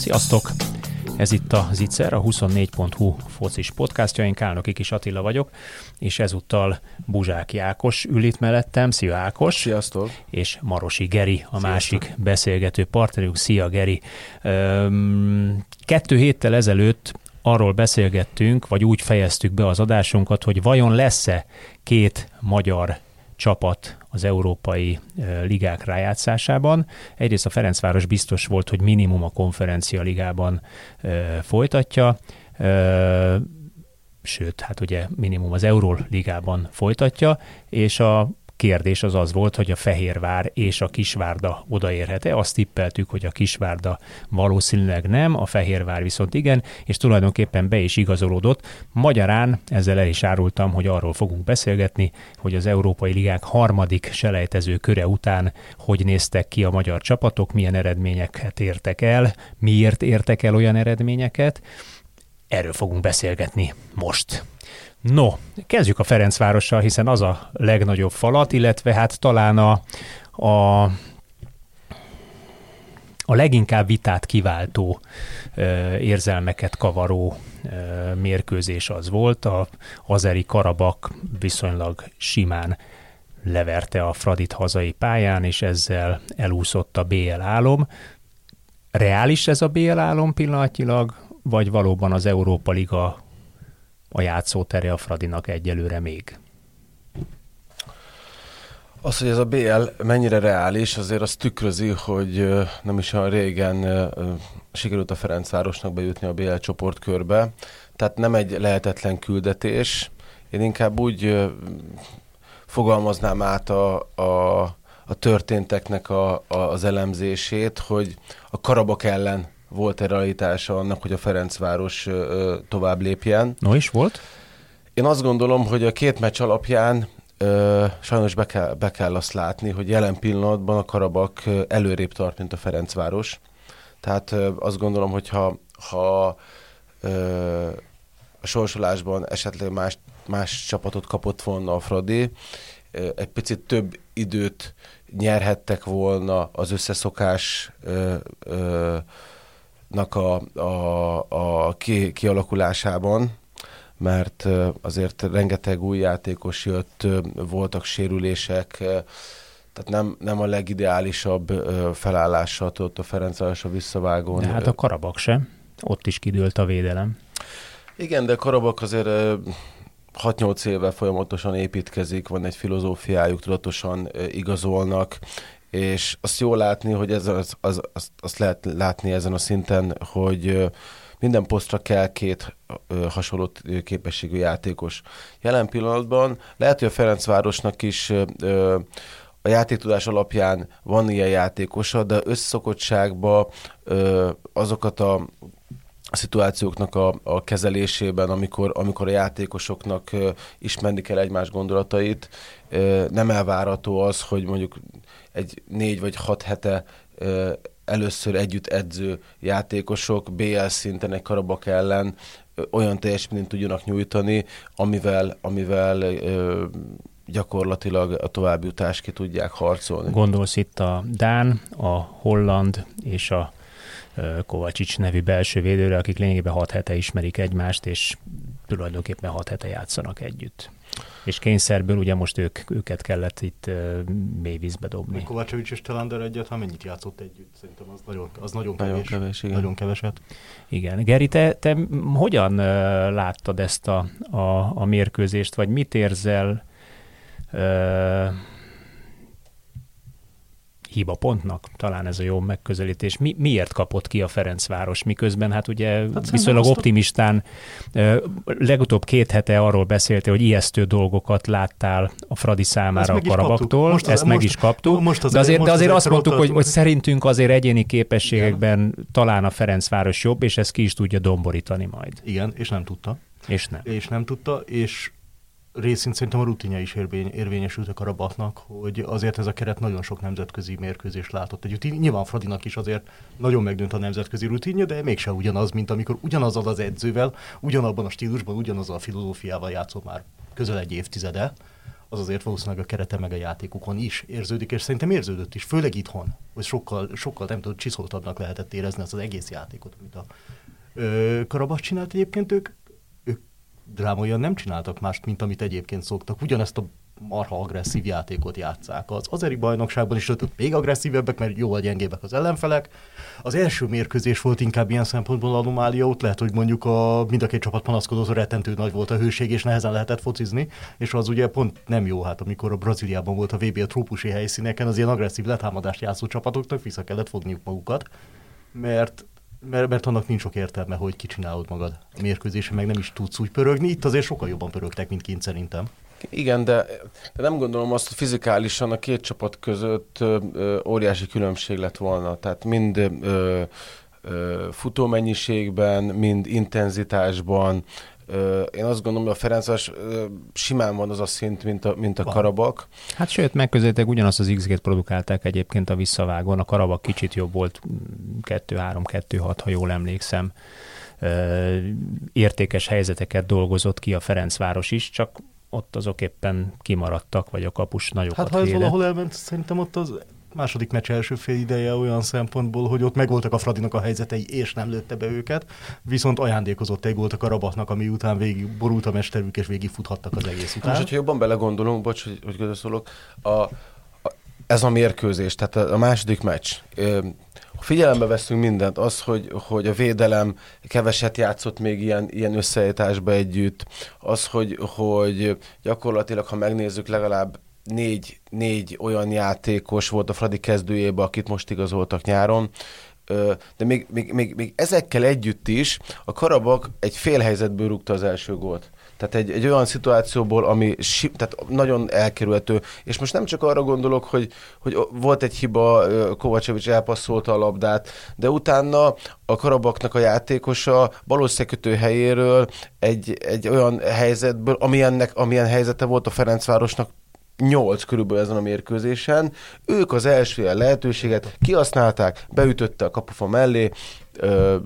Sziasztok! Ez itt a Zicser, a 24.hu focis podcastja, én Kálnoki Kis Attila vagyok, és ezúttal Buzsák Jákos ül itt mellettem. Szia Ákos! Sziasztok! És Marosi Geri, a Sziasztok. másik beszélgető partnerünk. Szia Geri! Kettő héttel ezelőtt arról beszélgettünk, vagy úgy fejeztük be az adásunkat, hogy vajon lesz-e két magyar csapat az európai ligák rájátszásában. Egyrészt a Ferencváros biztos volt, hogy minimum a konferencia ligában folytatja, sőt, hát ugye minimum az Euróligában folytatja, és a kérdés az az volt, hogy a Fehérvár és a Kisvárda odaérhet-e. Azt tippeltük, hogy a Kisvárda valószínűleg nem, a Fehérvár viszont igen, és tulajdonképpen be is igazolódott. Magyarán ezzel el is árultam, hogy arról fogunk beszélgetni, hogy az Európai Ligák harmadik selejtező köre után hogy néztek ki a magyar csapatok, milyen eredményeket értek el, miért értek el olyan eredményeket. Erről fogunk beszélgetni most. No, kezdjük a Ferencvárossal, hiszen az a legnagyobb falat, illetve hát talán a, a a leginkább vitát kiváltó ö, érzelmeket kavaró ö, mérkőzés az volt. A Azeri Karabak viszonylag simán leverte a Fradit hazai pályán, és ezzel elúszott a BL álom. Reális ez a BL álom pillanatnyilag, vagy valóban az Európa Liga a játszótere a Fradinak egyelőre még? Az, hogy ez a BL mennyire reális, azért az tükrözi, hogy nem is olyan régen sikerült a Ferencvárosnak bejutni a BL csoportkörbe. Tehát nem egy lehetetlen küldetés. Én inkább úgy fogalmaznám át a, a, a történteknek a, a, az elemzését, hogy a Karabak ellen volt-e realitása annak, hogy a Ferencváros ö, tovább lépjen. No is volt? Én azt gondolom, hogy a két meccs alapján ö, sajnos be kell, be kell azt látni, hogy jelen pillanatban a Karabak előrébb tart, mint a Ferencváros. Tehát ö, azt gondolom, hogy ha, ha ö, a sorsolásban esetleg más, más csapatot kapott volna a Fradi, egy picit több időt nyerhettek volna az összeszokás ö, ö, nak a, a, a ki, kialakulásában, mert azért rengeteg új játékos jött, voltak sérülések, tehát nem, nem a legideálisabb felállással tudott a Ferencváros a visszavágón. De hát a Karabak sem, ott is kidőlt a védelem. Igen, de Karabak azért 6-8 éve folyamatosan építkezik, van egy filozófiájuk, tudatosan igazolnak, és azt jól látni, hogy ez az, az, az, azt lehet látni ezen a szinten, hogy minden posztra kell két hasonló képességű játékos. Jelen pillanatban lehet, hogy a Ferencvárosnak is a játéktudás alapján van ilyen játékosa, de összszokottságban azokat a a szituációknak a, a kezelésében, amikor, amikor a játékosoknak ismerni kell egymás gondolatait, nem elvárható az, hogy mondjuk egy négy vagy hat hete először együtt edző játékosok BL szinten egy Karabak ellen olyan teljesítményt tudjanak nyújtani, amivel, amivel gyakorlatilag a további utást ki tudják harcolni. Gondolsz itt a Dán, a Holland és a Kovacsics nevű belső védőre, akik lényegében hat hete ismerik egymást, és tulajdonképpen hat hete játszanak együtt és kényszerből ugye most ők, őket kellett itt uh, mély vízbe dobni. Kovácsovics és Telander egyet, ha mennyit játszott együtt? Szerintem az nagyon, az nagyon kevés. Nagyon kevés, igen. Nagyon keveset. Igen. Geri, te, te hogyan uh, láttad ezt a, a, a mérkőzést, vagy mit érzel uh, hiba pontnak, talán ez a jó megközelítés. Mi, miért kapott ki a Ferencváros, miközben hát ugye hát viszonylag optimistán, legutóbb két hete arról beszélte, hogy ijesztő dolgokat láttál a Fradi számára a Karabaktól, most az, ezt most, meg is kaptuk, most az, de azért, most de azért azt mondtuk, hogy, hogy szerintünk azért egyéni képességekben Igen. talán a Ferencváros jobb, és ezt ki is tudja domborítani majd. Igen, és nem tudta. És nem. És nem tudta, és részint szerintem a rutinja is érvény, érvényesült a Karabaknak, hogy azért ez a keret nagyon sok nemzetközi mérkőzést látott együtt. Nyilván Fradinak is azért nagyon megdönt a nemzetközi rutinja, de mégsem ugyanaz, mint amikor ugyanazzal az edzővel, ugyanabban a stílusban, ugyanazzal a filozófiával játszol már közel egy évtizede, az azért valószínűleg a kerete meg a játékukon is érződik, és szerintem érződött is, főleg itthon, hogy sokkal, sokkal nem tudom, csiszoltabbnak lehetett érezni az, az egész játékot, amit a Karabas csinált egyébként ők drámaian nem csináltak mást, mint amit egyébként szoktak. Ugyanezt a marha agresszív játékot játszák. Az azeri bajnokságban is ott még agresszívebbek, mert jóval gyengébbek az ellenfelek. Az első mérkőzés volt inkább ilyen szempontból anomália, ott lehet, hogy mondjuk a, mind a két csapat panaszkodott, rettentő nagy volt a hőség, és nehezen lehetett focizni, és az ugye pont nem jó, hát amikor a Brazíliában volt a VB a trópusi helyszíneken, az ilyen agresszív letámadást játszó csapatoknak vissza kellett fogniuk magukat, mert mert, mert annak nincs sok értelme, hogy kicsinálod magad a mérkőzésen, meg nem is tudsz úgy pörögni. Itt azért sokkal jobban pörögtek, mint kint szerintem. Igen, de, de nem gondolom azt, hogy fizikálisan a két csapat között ö, ö, óriási különbség lett volna. Tehát mind ö, ö, futómennyiségben, mind intenzitásban, én azt gondolom, hogy a Ferencváros simán van az a szint, mint a, mint a Karabak. Hát sőt, megközelítek ugyanazt az x produkálták egyébként a visszavágón. A Karabak kicsit jobb volt, 2-3-2-6, ha jól emlékszem. Értékes helyzeteket dolgozott ki a Ferencváros is, csak ott azok éppen kimaradtak, vagy a kapus nagyokat Hát ha ez védett. valahol elment, szerintem ott az második meccs első fél ideje olyan szempontból, hogy ott megvoltak a Fradinak a helyzetei, és nem lőtte be őket, viszont ajándékozott egy gólt a Rabatnak, ami után végig borult a mesterük, és végig futhattak az egész után. Most, hogyha jobban belegondolunk, bocs, hogy, hogy közösszólok, a, a, ez a mérkőzés, tehát a, a második meccs, ha figyelembe veszünk mindent, az, hogy, hogy a védelem keveset játszott még ilyen, ilyen összeállításba együtt, az, hogy, hogy gyakorlatilag, ha megnézzük, legalább négy, négy olyan játékos volt a Fradi kezdőjében, akit most igazoltak nyáron, de még, még, még, még ezekkel együtt is a Karabak egy félhelyzetből rúgta az első gólt. Tehát egy, egy olyan szituációból, ami si, tehát nagyon elkerülhető, és most nem csak arra gondolok, hogy, hogy volt egy hiba, Kovacevic elpasszolta a labdát, de utána a Karabaknak a játékosa balországkötő helyéről egy, egy olyan helyzetből, amilyennek, amilyen helyzete volt a Ferencvárosnak 8 körülbelül ezen a mérkőzésen. Ők az első ilyen lehetőséget kihasználták, beütötte a kapufa mellé, ö,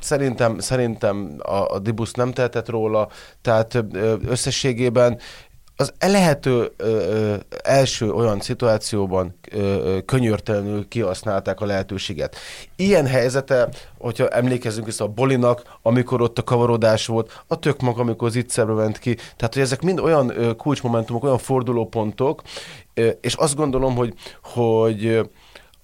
szerintem, szerintem a, a Dibusz nem tehetett róla, tehát összességében az lehető ö, első olyan szituációban ö, könyörtelenül kihasználták a lehetőséget. Ilyen helyzete, hogyha emlékezünk vissza a Bolinak, amikor ott a kavarodás volt, a tök maga, amikor az Itszerbe ment ki, tehát hogy ezek mind olyan ö, kulcsmomentumok, olyan fordulópontok, ö, és azt gondolom, hogy, hogy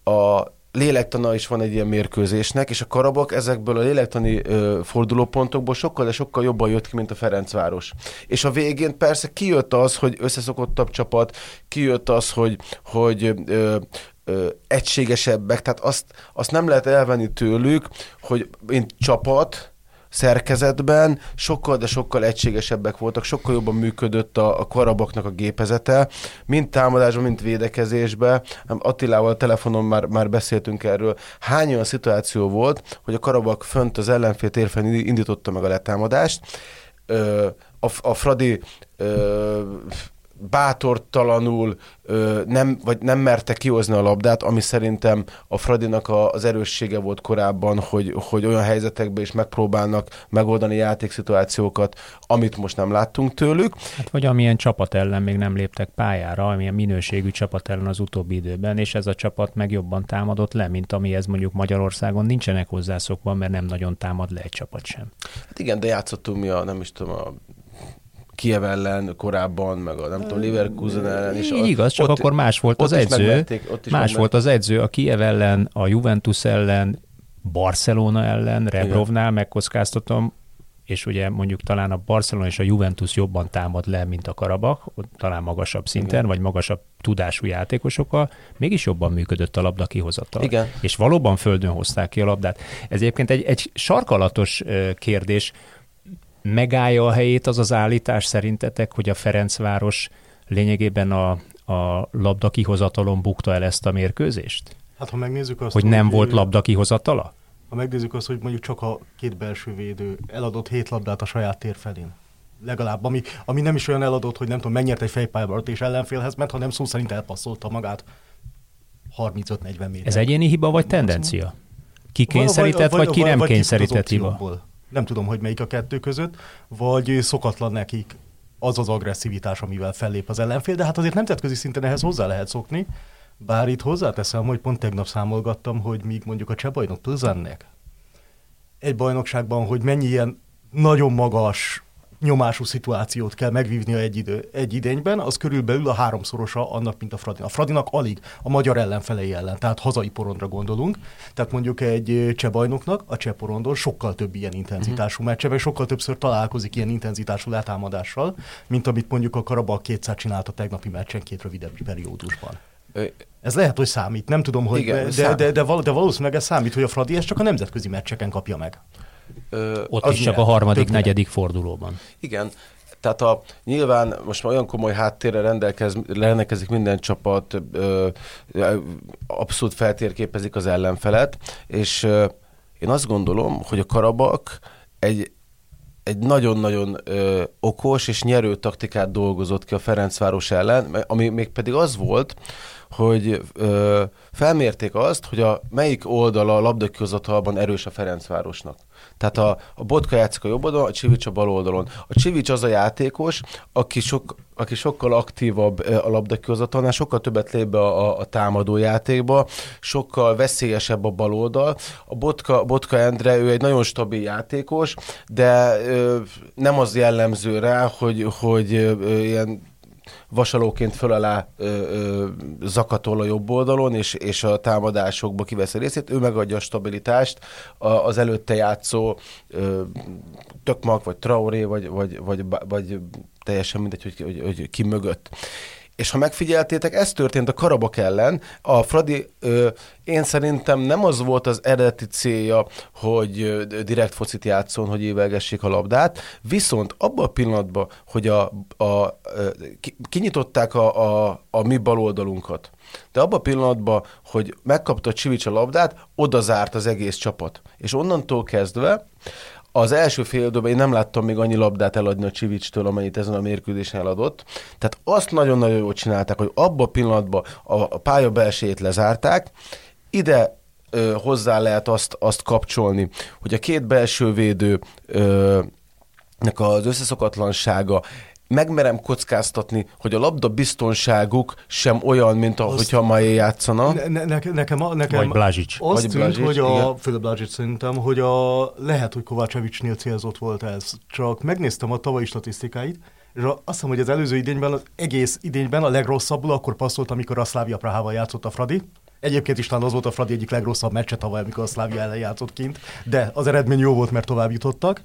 a lélektana is van egy ilyen mérkőzésnek, és a Karabak ezekből a lélektani ö, fordulópontokból sokkal, de sokkal jobban jött ki, mint a Ferencváros. És a végén persze kijött az, hogy összeszokottabb csapat, kijött az, hogy, hogy ö, ö, egységesebbek, tehát azt, azt nem lehet elvenni tőlük, hogy mint csapat, szerkezetben sokkal, de sokkal egységesebbek voltak, sokkal jobban működött a, a Karabaknak a gépezete, mind támadásban, mind védekezésben. Attilával a telefonon már, már beszéltünk erről. Hány olyan szituáció volt, hogy a Karabak fönt az ellenfél térfen indította meg a letámadást, a, a Fradi ö, bátortalanul ö, nem, vagy nem merte kihozni a labdát, ami szerintem a Fradinak a, az erőssége volt korábban, hogy, hogy olyan helyzetekben is megpróbálnak megoldani játékszituációkat, amit most nem láttunk tőlük. Hát vagy amilyen csapat ellen még nem léptek pályára, amilyen minőségű csapat ellen az utóbbi időben, és ez a csapat meg jobban támadott le, mint amihez mondjuk Magyarországon nincsenek hozzászokva, mert nem nagyon támad le egy csapat sem. Hát igen, de játszottunk mi a, nem is tudom, a Kiev ellen korábban, meg a nem tudom, Leverkusen ellen. És Így igaz, csak ott, akkor más volt az edző. Más volt az edző, a Kiev ellen, a Juventus ellen, Barcelona ellen, Rebrovnál megkockáztatom, és ugye mondjuk talán a Barcelona és a Juventus jobban támad le, mint a Karabak, talán magasabb szinten, Igen. vagy magasabb tudású játékosokkal, mégis jobban működött a labda kihozatal. Igen. És valóban földön hozták ki a labdát. Ez egyébként egy, egy sarkalatos kérdés. Megállja a helyét az az állítás szerintetek, hogy a Ferencváros lényegében a, a labda kihozatalon bukta el ezt a mérkőzést? Hát ha megnézzük azt, hogy nem hogy volt labda kihozatala? Ha megnézzük azt, hogy mondjuk csak a két belső védő eladott hét labdát a saját tér felén, legalább, ami, ami nem is olyan eladott, hogy nem tudom, megnyert egy fejpályabart és ellenfélhez ment, hanem szó szerint elpasszolta magát 35-40 méter. Ez egyéni hiba vagy tendencia? Ki kényszerített, vagy, vagy, vagy ki nem vagy, kényszerített hiba? Nem tudom, hogy melyik a kettő között, vagy szokatlan nekik az az agresszivitás, amivel fellép az ellenfél, de hát azért nemzetközi szinten ehhez hozzá lehet szokni. Bár itt hozzáteszem, hogy pont tegnap számolgattam, hogy míg mondjuk a cseh bajnok egy bajnokságban, hogy mennyi ilyen nagyon magas nyomású szituációt kell megvívnia egy, idő, egy idényben, az körülbelül a háromszorosa annak, mint a Fradinak. A Fradinak alig a magyar ellenfelei ellen, tehát hazai porondra gondolunk. Tehát mondjuk egy cseh bajnoknak a cseh porondon sokkal több ilyen intenzitású uh-huh. meccse, vagy sokkal többször találkozik ilyen intenzitású letámadással, mint amit mondjuk a Karabak kétszer csinált a tegnapi meccsen két rövidebb periódusban. Ez lehet, hogy számít, nem tudom, hogy Igen, de, de, de, de, de valószínűleg ez számít, hogy a Fradi ezt csak a nemzetközi meccseken kapja meg. Ö, Ott is csak a harmadik, többnyire. negyedik fordulóban. Igen, tehát a, nyilván most már olyan komoly háttérre rendelkez, rendelkezik minden csapat, ö, abszolút feltérképezik az ellenfelet, és ö, én azt gondolom, hogy a Karabak egy, egy nagyon-nagyon ö, okos és nyerő taktikát dolgozott ki a Ferencváros ellen, ami még pedig az volt, hogy ö, felmérték azt, hogy a melyik oldala a labdakihozatalban erős a Ferencvárosnak. Tehát a, a Botka játszik a jobb oldalon, a Csivics a bal oldalon. A Csivics az a játékos, aki, sok, aki sokkal aktívabb a labdakihozatalnál, sokkal többet lép be a, a, a támadó játékba, sokkal veszélyesebb a bal oldal. A Botka, Botka Endre, ő egy nagyon stabil játékos, de ö, nem az jellemző rá, hogy, hogy ö, ilyen vasalóként föl alá ö, zakatol a jobb oldalon, és, és a támadásokba kiveszi részét, ő megadja a stabilitást a, az előtte játszó ö, Tökmak, vagy Traoré, vagy, vagy, vagy, vagy teljesen mindegy, hogy, hogy, hogy ki mögött. És ha megfigyeltétek, ez történt a Karabak ellen. A Fradi, ö, én szerintem nem az volt az eredeti célja, hogy ö, direkt focit játszon, hogy évelgessék a labdát, viszont abban a pillanatban, hogy a, a, ö, kinyitották a, a, a mi baloldalunkat, de abban a pillanatban, hogy megkapta Csivics a labdát, oda zárt az egész csapat. És onnantól kezdve az első fél időben én nem láttam még annyi labdát eladni a Csivicstől, amennyit ezen a mérkőzésen eladott. Tehát azt nagyon-nagyon jól csinálták, hogy abban a pillanatban a pálya belsejét lezárták, ide ö, hozzá lehet azt, azt kapcsolni, hogy a két belső védő ö, az összeszokatlansága megmerem kockáztatni, hogy a labda biztonságuk sem olyan, mint ahogyha ma játszana. Ne, ne, nekem, nekem Vagy Blázsics. Azt Vagy tűnt, hogy a, főleg Blázsics szerintem, hogy a, lehet, hogy Kovácsevicsnél célzott volt ez. Csak megnéztem a tavalyi statisztikáit, és azt hiszem, hogy az előző idényben, az egész idényben a legrosszabbul akkor passzolt, amikor a Szlávia Prahával játszott a Fradi. Egyébként is talán az volt a Fradi egyik legrosszabb meccse tavaly, amikor a Szlávia ellen játszott kint, de az eredmény jó volt, mert tovább jutottak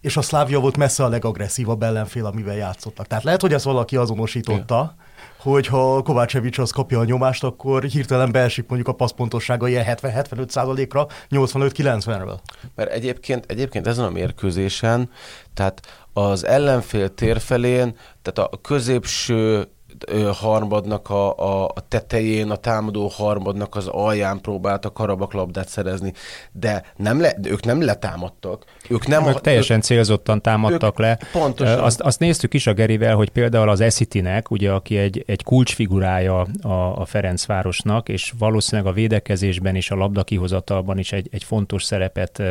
és a Szlávia volt messze a legagresszívabb ellenfél, amivel játszottak. Tehát lehet, hogy ezt valaki azonosította, hogy ha Kovácsevics az kapja a nyomást, akkor hirtelen beesik mondjuk a passzpontossága ilyen 70-75 százalékra 85-90-ről. Mert egyébként, egyébként ezen a mérkőzésen, tehát az ellenfél térfelén, tehát a középső harmadnak a, a, a tetején, a támadó harmadnak az alján próbáltak Karabak labdát szerezni, de nem le, ők nem letámadtak. Ők nem ők teljesen ők, célzottan támadtak ők le. Pontosan. Azt, azt néztük is a Gerivel, hogy például az Eszitinek, ugye, aki egy, egy kulcsfigurája a, a Ferencvárosnak, és valószínűleg a védekezésben és a labda kihozatalban is egy, egy fontos szerepet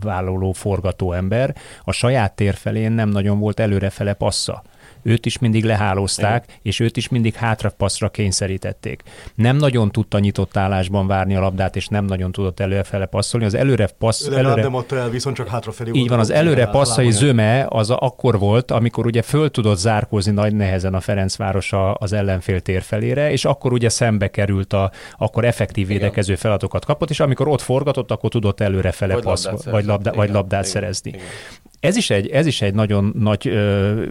vállaló forgató ember, a saját térfelén nem nagyon volt előrefele passza őt is mindig lehálózták, Igen. és őt is mindig hátrapasszra kényszerítették. Nem nagyon tudta nyitott állásban várni a labdát, és nem nagyon tudott előrefele passzolni. Az előre passz... De előre... nem adta el, viszont csak hátrafelé Így van, az előre passzai zöme az akkor volt, amikor ugye föl tudott zárkózni nagy nehezen a Ferencváros az ellenfél térfelére, és akkor ugye szembe került a, akkor effektív védekező feladatokat kapott, és amikor ott forgatott, akkor tudott előrefele passz, vagy, labdá, vagy labdát Igen. szerezni. Igen Ez is egy, ez is egy nagyon nagy, ö,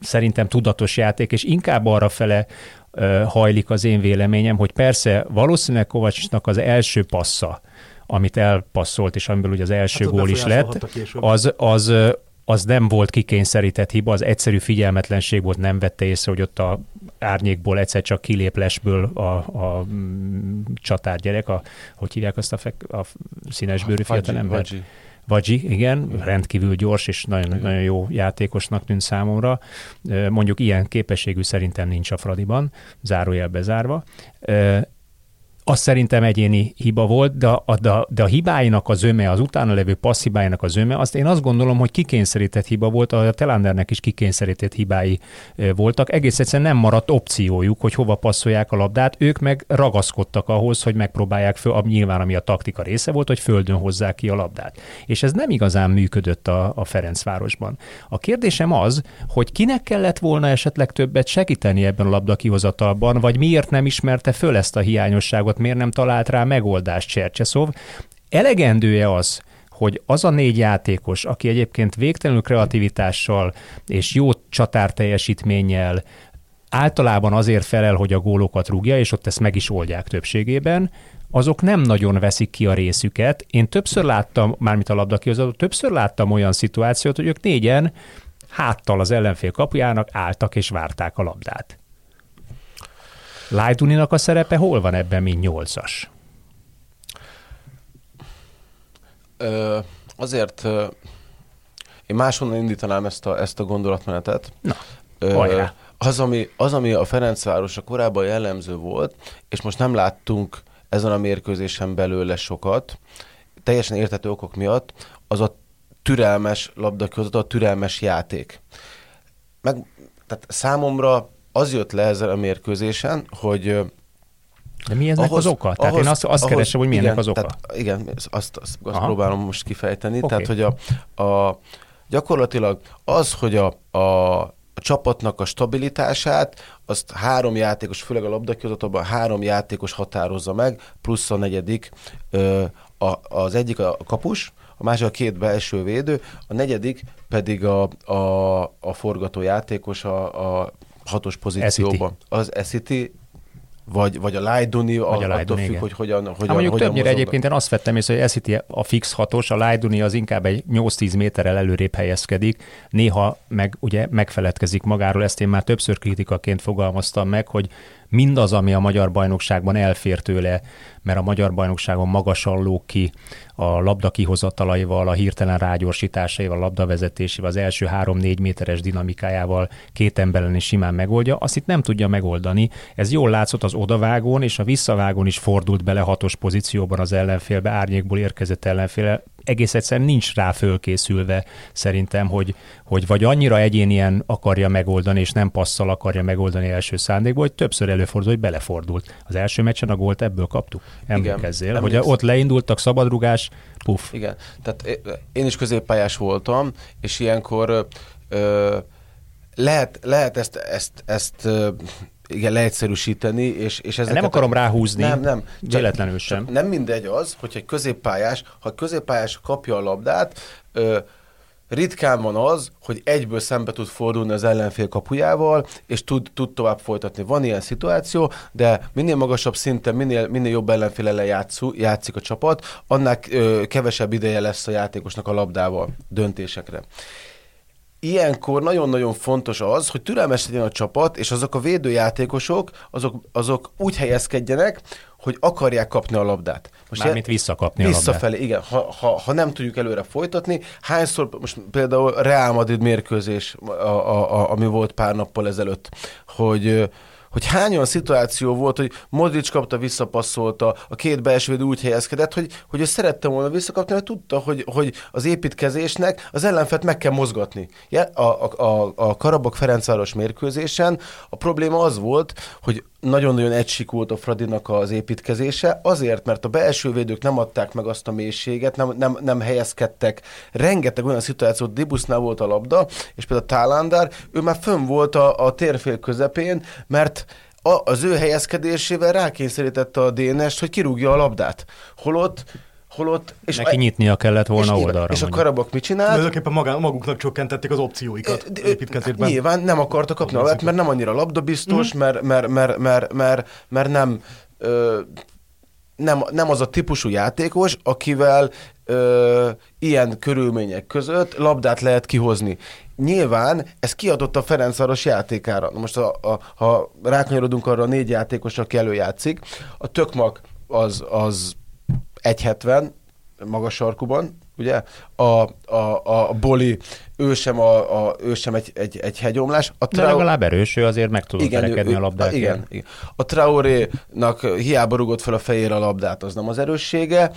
szerintem tudatos játék, és inkább arra fele ö, hajlik az én véleményem, hogy persze valószínűleg Kovacsnak az első passza, amit elpasszolt, és amiből ugye az első hát gól is lett, az, az, az nem volt kikényszerített hiba, az egyszerű figyelmetlenség volt, nem vette észre, hogy ott a árnyékból egyszer csak kilép lesből a, a mm, csatár gyerek, a, hogy hívják azt a, fek, a színesbőrű fiatalember? Vagyi, igen, rendkívül gyors és nagyon, nagyon jó játékosnak tűnt számomra. Mondjuk ilyen képességű szerintem nincs a Fradiban, zárójel bezárva az szerintem egyéni hiba volt, de a, de, de a hibáinak az öme, az utána levő passzibáinak az öme, azt én azt gondolom, hogy kikényszerített hiba volt, a Telandernek is kikényszerített hibái voltak. Egész egyszerűen nem maradt opciójuk, hogy hova passzolják a labdát, ők meg ragaszkodtak ahhoz, hogy megpróbálják föl, nyilván ami a taktika része volt, hogy földön hozzák ki a labdát. És ez nem igazán működött a, a Ferencvárosban. A kérdésem az, hogy kinek kellett volna esetleg többet segíteni ebben a labda kihozatalban, vagy miért nem ismerte föl ezt a hiányosságot, dolgot miért nem talált rá megoldást Csercseszov. Elegendő-e az, hogy az a négy játékos, aki egyébként végtelenül kreativitással és jó csatár teljesítménnyel általában azért felel, hogy a gólokat rúgja, és ott ezt meg is oldják többségében, azok nem nagyon veszik ki a részüket. Én többször láttam, mármint a labda kihozatot, többször láttam olyan szituációt, hogy ők négyen háttal az ellenfél kapujának álltak és várták a labdát. Lajduninak a szerepe hol van ebben, mint nyolcas? Ö, azért ö, én máshonnan indítanám ezt a, ezt a gondolatmenetet. Na, ö, az, ami, az, ami a Ferencváros a korábban jellemző volt, és most nem láttunk ezen a mérkőzésen belőle sokat, teljesen értető okok miatt, az a türelmes labdaközött, a türelmes játék. Meg, tehát számomra az jött le ezzel a mérkőzésen, hogy de mi ennek ahhoz, az oka? Tehát ahhoz, én azt, azt ahhoz, keresem, hogy mi igen, ennek az oka. Tehát, igen, azt, azt, azt próbálom most kifejteni. Okay. Tehát, hogy a, a, gyakorlatilag az, hogy a, a, a csapatnak a stabilitását, azt három játékos, főleg a labdakihozatban három játékos határozza meg, plusz a negyedik, ö, a, az egyik a kapus, a másik a két belső védő, a negyedik pedig a, a, a forgató játékos, a, a hatos pozícióban. Az Essity vagy, vagy a Lajduni, vagy a Lajduni, függ, igen. hogy hogyan, hogyan, hát mondjuk hogyan többnyire egyébként én azt vettem észre, hogy Essity a fix hatos, a Lajduni az inkább egy 8-10 méterrel előrébb helyezkedik, néha meg ugye megfeledkezik magáról, ezt én már többször kritikaként fogalmaztam meg, hogy mindaz, ami a magyar bajnokságban elfér tőle, mert a magyar bajnokságon magasan lóg ki a labda kihozatalaival, a hirtelen rágyorsításaival, a labdavezetésével, az első három-négy méteres dinamikájával két emberen is simán megoldja, azt itt nem tudja megoldani. Ez jól látszott az odavágón, és a visszavágón is fordult bele hatos pozícióban az ellenfélbe, árnyékból érkezett ellenféle, egész egyszerűen nincs rá fölkészülve szerintem, hogy, hogy vagy annyira egyénien akarja megoldani, és nem passzal akarja megoldani első szándékból, hogy többször előfordul, hogy belefordult. Az első meccsen a gólt ebből kaptuk. Emlékezzél, Igen, hogy ott leindultak, szabadrugás, puf. Igen, tehát én is középpályás voltam, és ilyenkor ö, lehet, lehet ezt, ezt, ezt igen, leegyszerűsíteni, és, és ezeket... Nem akarom ráhúzni, nem, nem, véletlenül sem. nem mindegy az, hogyha egy középpályás, ha egy középpályás kapja a labdát, ö, ritkán van az, hogy egyből szembe tud fordulni az ellenfél kapujával, és tud, tud tovább folytatni. Van ilyen szituáció, de minél magasabb szinten, minél, minél jobb ellenfél ellen játszú, játszik a csapat, annál ö, kevesebb ideje lesz a játékosnak a labdával döntésekre ilyenkor nagyon-nagyon fontos az, hogy türelmes legyen a csapat, és azok a védőjátékosok, azok, azok úgy helyezkedjenek, hogy akarják kapni a labdát. Most Mármint visszakapni Visszafelé, igen. Ha, ha, ha nem tudjuk előre folytatni, hányszor, most például Real Madrid mérkőzés, a, a, a, ami volt pár nappal ezelőtt, hogy hogy hány olyan szituáció volt, hogy Modric kapta, visszapasszolta, a két belső úgy helyezkedett, hogy, hogy ő szerette volna visszakapni, mert tudta, hogy, hogy az építkezésnek az ellenfet meg kell mozgatni. A, a, a, a Karabak Ferencváros mérkőzésen a probléma az volt, hogy nagyon-nagyon egysíkult a Fradinak az építkezése, azért, mert a belső védők nem adták meg azt a mélységet, nem, nem, nem helyezkedtek. Rengeteg olyan szituációt, Dibusznál volt a labda, és például Tálándár, ő már fönn volt a, a térfél közepén, mert a, az ő helyezkedésével rákényszerítette a Dénest, hogy kirúgja a labdát. Holott Holott, és Neki a, nyitnia kellett volna és oldalra. És a Karabak mit csinált? Tulajdonképpen magán, maguknak csökkentették az opcióikat építkezésben. Nyilván nem akarta kapni a mert nem annyira labdabiztos, mm. mert, mert, mert, mert, mert, mert nem, ö, nem, nem az a típusú játékos, akivel ö, ilyen körülmények között labdát lehet kihozni. Nyilván ez kiadott a Ferencváros játékára. Na most, a, a, ha rákanyarodunk arra a négy játékos, aki előjátszik, a Tökmak az, az 1,70 magas sarkuban, ugye? A, a, a Boli ő sem, a, a, ő sem egy, egy, egy hegyomlás. A trau... De legalább erős, ő azért meg tudott verekedni a labdát. Igen, igen. A Traoré-nak hiába rugott fel a fejére a labdát, az nem az erőssége,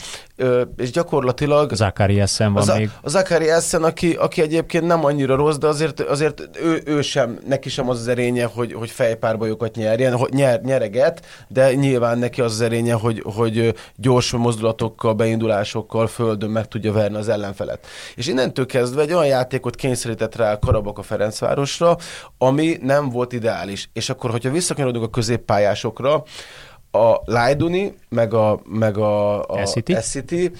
és gyakorlatilag... Zakari Essen van az még. A Zakari Essen, aki, aki egyébként nem annyira rossz, de azért, azért ő, ő sem, neki sem az az erénye, hogy, hogy fejpárbajokat nyerjen, hogy nyer, nyereget, de nyilván neki az az erénye, hogy, hogy gyors mozdulatokkal, beindulásokkal földön meg tudja verni az ellenfelet. És innentől kezdve egy olyan játék játékot kényszerített rá a Karabak a Ferencvárosra, ami nem volt ideális. És akkor, hogyha visszakanyarodunk a középpályásokra, a Lajduni, meg a, meg a, a City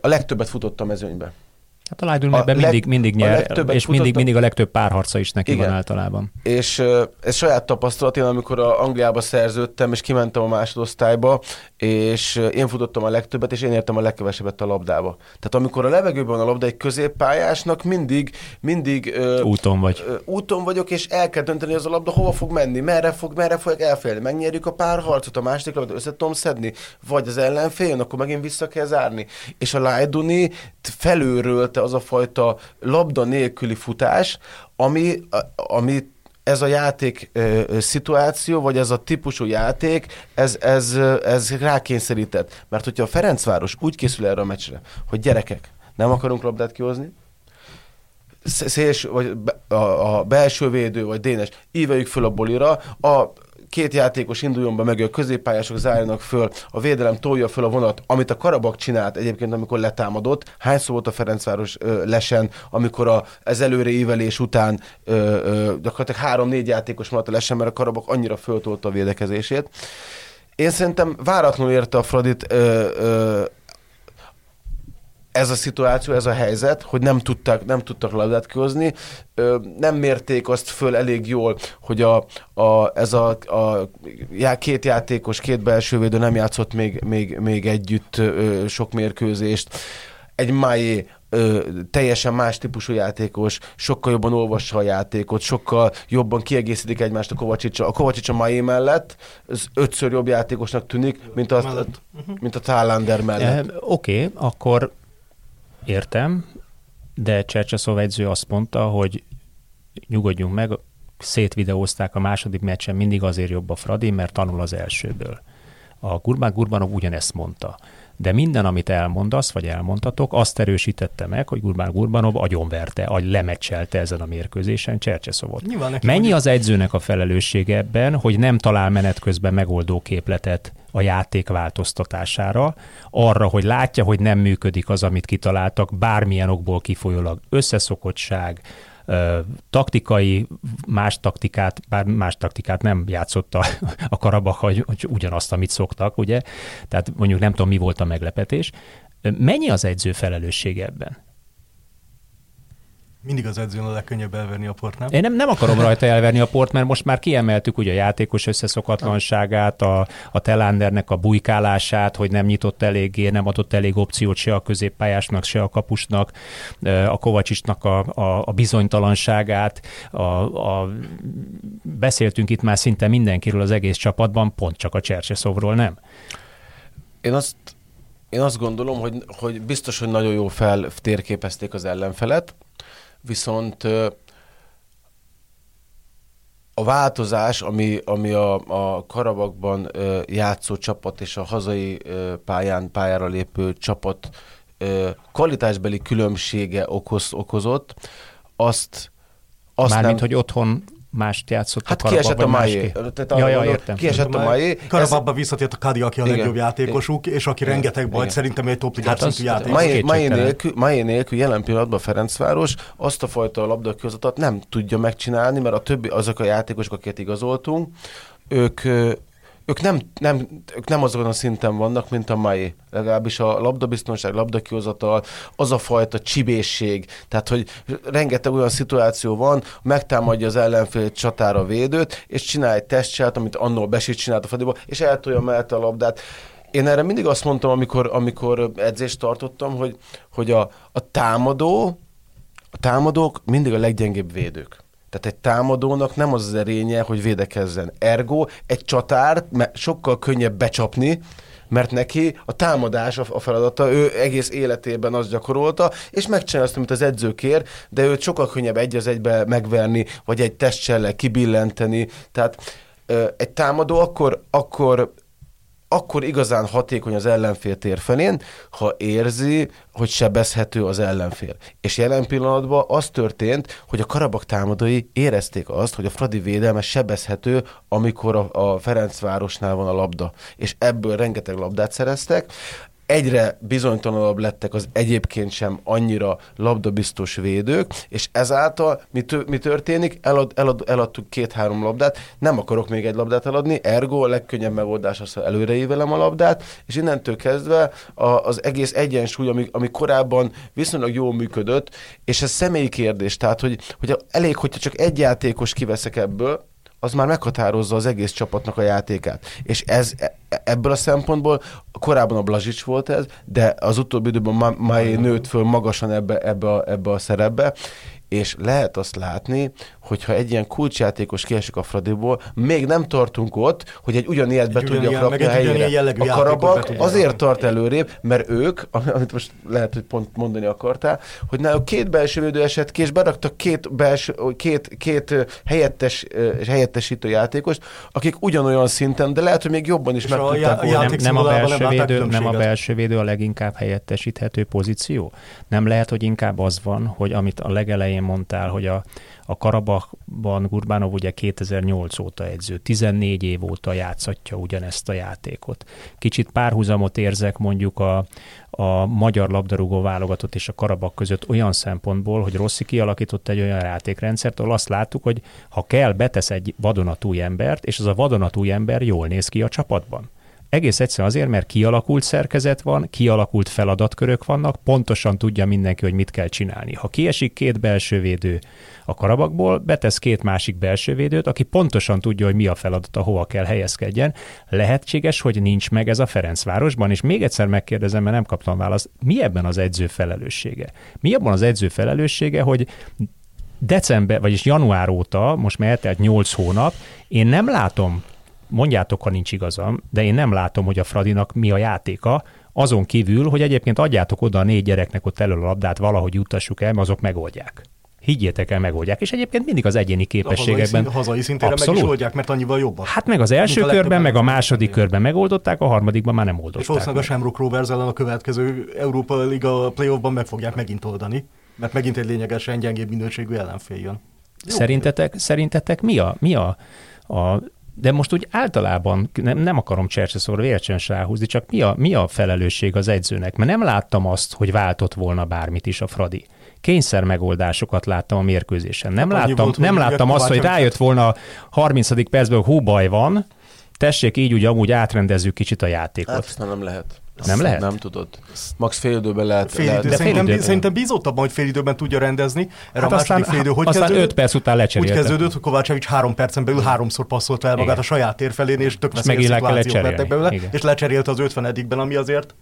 a legtöbbet futott a mezőnybe. Hát a Lajdun ebben mindig, mindig nyer, és mindig, mindig a legtöbb párharca is neki Igen. van általában. És ez saját tapasztalat, én amikor a Angliába szerződtem, és kimentem a másodosztályba, és én futottam a legtöbbet, és én értem a legkevesebbet a labdába. Tehát amikor a levegőben van a labda egy középpályásnak, mindig, mindig úton vagy. Úton vagyok, és el kell dönteni, hogy az a labda hova fog menni, merre fog, merre fogják elfélni. Megnyerjük a párharcot, a második labdát össze tudom szedni, vagy az ellenfél jön, akkor megint vissza kell zárni. És a Lajduni felőrölte az a fajta labda nélküli futás, ami, ami ez a játék ö, szituáció, vagy ez a típusú játék, ez, ez, ez rákényszerített. Mert hogyha a Ferencváros úgy készül erre a meccsre, hogy gyerekek, nem akarunk labdát kihozni, szélső, vagy a, a belső védő, vagy Dénes, íveljük föl a bolira, a két játékos induljon be, meg a középpályások zárjanak föl, a védelem tolja föl a vonat, amit a Karabak csinált egyébként, amikor letámadott. Hányszor volt a Ferencváros ö, lesen, amikor a, ez előre ívelés után ö, ö, gyakorlatilag három-négy játékos maradt a lesen, mert a Karabak annyira föltolta a védekezését. Én szerintem váratlanul érte a Fradit ö, ö, ez a szituáció, ez a helyzet, hogy nem tudtak, nem tudtak labdát kihozni, nem mérték azt föl elég jól, hogy a, a, ez a, a já, két játékos, két belső védő nem játszott még, még, még együtt ö, sok mérkőzést. Egy Májé ö, teljesen más típusú játékos, sokkal jobban olvassa a játékot, sokkal jobban kiegészítik egymást a Kovacsicsa. A Kovacsicsa Mai mellett ez ötször jobb játékosnak tűnik, mint a, mellett. mint a Thallander mellett. E, Oké, okay, akkor Értem, de Csercseszov edző azt mondta, hogy nyugodjunk meg, szétvideózták a második meccsen, mindig azért jobb a Fradi, mert tanul az elsőből. A Gurbán Gurbanov ugyanezt mondta. De minden, amit elmondasz, vagy elmondtatok, azt erősítette meg, hogy Gurbán Gurbanov agyonverte, agy lemeccselte ezen a mérkőzésen Csercseszovot. Mennyi az edzőnek a felelőssége ebben, hogy nem talál menet közben megoldó képletet a játék változtatására, arra, hogy látja, hogy nem működik az, amit kitaláltak, bármilyen okból kifolyólag összeszokottság, taktikai, más taktikát, bár más taktikát nem játszott a, a Karabach, hogy, hogy ugyanazt, amit szoktak, ugye? Tehát mondjuk nem tudom, mi volt a meglepetés. Mennyi az edző felelőssége ebben? Mindig az edzőn a legkönnyebb elverni a port, nem? Én nem, nem akarom rajta elverni a port, mert most már kiemeltük ugye a játékos összeszokatlanságát, a, a Telandernek a bujkálását, hogy nem nyitott eléggé, nem adott elég opciót se a középpályásnak, se a kapusnak, a Kovacsisnak a, a, a bizonytalanságát. A, a, beszéltünk itt már szinte mindenkiről az egész csapatban, pont csak a Csercseszovról nem. Én azt én azt gondolom, hogy, hogy biztos, hogy nagyon jó feltérképezték az ellenfelet, viszont a változás, ami, ami a, a Karabakban játszó csapat és a hazai pályán pályára lépő csapat kvalitásbeli különbsége okoz, okozott, azt, azt Mármint, nem... hogy otthon mást játszott hát a kiesett a Mai. Ja, ja, értem. Kiesett a Mai. Karababba Ez... visszatért a Kadi, aki a Igen. legjobb játékosuk, és aki Igen. rengeteg bajt, szerintem egy top hát szintű játékos. Mai, mai, nélkül, mai nélkül jelen pillanatban Ferencváros azt a fajta labdaközatot nem tudja megcsinálni, mert a többi, azok a játékosok, akiket igazoltunk, ők ők nem, nem, ők nem azon a szinten vannak, mint a mai. Legalábbis a labdabiztonság, labdakihozatal, az a fajta csibészség, tehát hogy rengeteg olyan szituáció van, megtámadja az ellenfél csatára védőt, és csinál egy testcselt, amit annól Besit csinált a fadiba, és eltolja mellette a labdát. Én erre mindig azt mondtam, amikor, amikor edzést tartottam, hogy, hogy a, a támadó, a támadók mindig a leggyengébb védők. Tehát egy támadónak nem az az erénye, hogy védekezzen. Ergo egy csatárt sokkal könnyebb becsapni, mert neki a támadás a feladata, ő egész életében azt gyakorolta, és megcsinálja azt, amit az edző kér, de őt sokkal könnyebb egy az egybe megverni, vagy egy testcsellel kibillenteni. Tehát egy támadó akkor, akkor akkor igazán hatékony az ellenfél tér ha érzi, hogy sebezhető az ellenfél. És jelen pillanatban az történt, hogy a Karabak támadói érezték azt, hogy a Fradi védelme sebezhető, amikor a, a Ferencvárosnál van a labda. És ebből rengeteg labdát szereztek egyre bizonytalanabb lettek az egyébként sem annyira labdabiztos védők, és ezáltal mi, tő, mi történik? Elad, elad, eladtuk két-három labdát, nem akarok még egy labdát eladni, ergo a legkönnyebb megoldás az, hogy előreívelem a labdát, és innentől kezdve a, az egész egyensúly, ami, ami korábban viszonylag jól működött, és ez személyi kérdés, tehát hogy, hogy elég, hogyha csak egy játékos kiveszek ebből, az már meghatározza az egész csapatnak a játékát. És ez e, ebből a szempontból korábban a Blazsics volt ez, de az utóbbi időben Mai nőtt föl magasan ebbe, ebbe, a, ebbe a szerepbe, és lehet azt látni, hogyha egy ilyen kulcsjátékos kiesik a Fradiból, még nem tartunk ott, hogy egy ugyanilyet be tudja rakni a helyére. A Karabak azért tart előrébb, mert ők, amit most lehet, hogy pont mondani akartál, hogy náluk két belső védő esett ki, és beraktak két, belső, két, két helyettes, helyettesítő játékost, akik ugyanolyan szinten, de lehet, hogy még jobban is meg tudták nem, nem, a belső védő, nem a belső védő a leginkább helyettesíthető pozíció? Nem lehet, hogy inkább az van, hogy amit a legelején mondtál, hogy a, a Karabakban Gurbánov ugye 2008 óta edző, 14 év óta játszatja ugyanezt a játékot. Kicsit párhuzamot érzek mondjuk a, a magyar labdarúgó válogatott és a Karabak között olyan szempontból, hogy Rossi kialakított egy olyan játékrendszert, ahol azt láttuk, hogy ha kell, betesz egy vadonatúj embert, és az a vadonatúj ember jól néz ki a csapatban. Egész egyszerűen azért, mert kialakult szerkezet van, kialakult feladatkörök vannak, pontosan tudja mindenki, hogy mit kell csinálni. Ha kiesik két belső védő a karabakból, betesz két másik belső védőt, aki pontosan tudja, hogy mi a feladata, hova kell helyezkedjen. Lehetséges, hogy nincs meg ez a Ferencvárosban, és még egyszer megkérdezem, mert nem kaptam választ, mi ebben az edző felelőssége? Mi abban az edző felelőssége, hogy december, vagyis január óta, most már eltelt 8 hónap, én nem látom mondjátok, ha nincs igazam, de én nem látom, hogy a Fradinak mi a játéka, azon kívül, hogy egyébként adjátok oda a négy gyereknek ott elő a labdát, valahogy jutassuk el, mert azok megoldják. Higgyétek el, megoldják. És egyébként mindig az egyéni képességekben. A hazai, hazai szintére Abszolút. meg is oldják, mert annyival jobban. Hát meg az első körben, meg a második körben megoldották, a harmadikban már nem oldották. És valószínűleg a Shamrock Rovers ellen a következő Európa Liga playoffban meg fogják megint oldani, mert megint egy lényegesen gyengébb minőségű ellenfél jön. Szerintetek, szerintetek mi a, mi a, a de most úgy általában nem, nem akarom csercseszóra vércsen ráhúzni, csak mi a, mi a felelősség az edzőnek? Mert nem láttam azt, hogy váltott volna bármit is a Fradi. Kényszer megoldásokat láttam a mérkőzésen. Nem hát láttam, volt, nem láttam azt, hogy rájött volna a 30. percben, hogy hú baj van, tessék így úgy amúgy átrendezzük kicsit a játékot. Hát, nem lehet. Nem lehet? Nem tudod. Max fél időben lehet. Fél idő. lehet. De szerintem, fél szerintem bízott abban, hogy fél időben tudja rendezni. Erre hát a második fél idő hogy aztán kezdődött? 5 perc után lecserélte. Úgy kezdődött, hogy Kovácsevics három percen belül háromszor passzolt el magát a saját tér felén, és tök veszélyes szituációk lettek belőle, Igen. és lecserélte az 50 ami azért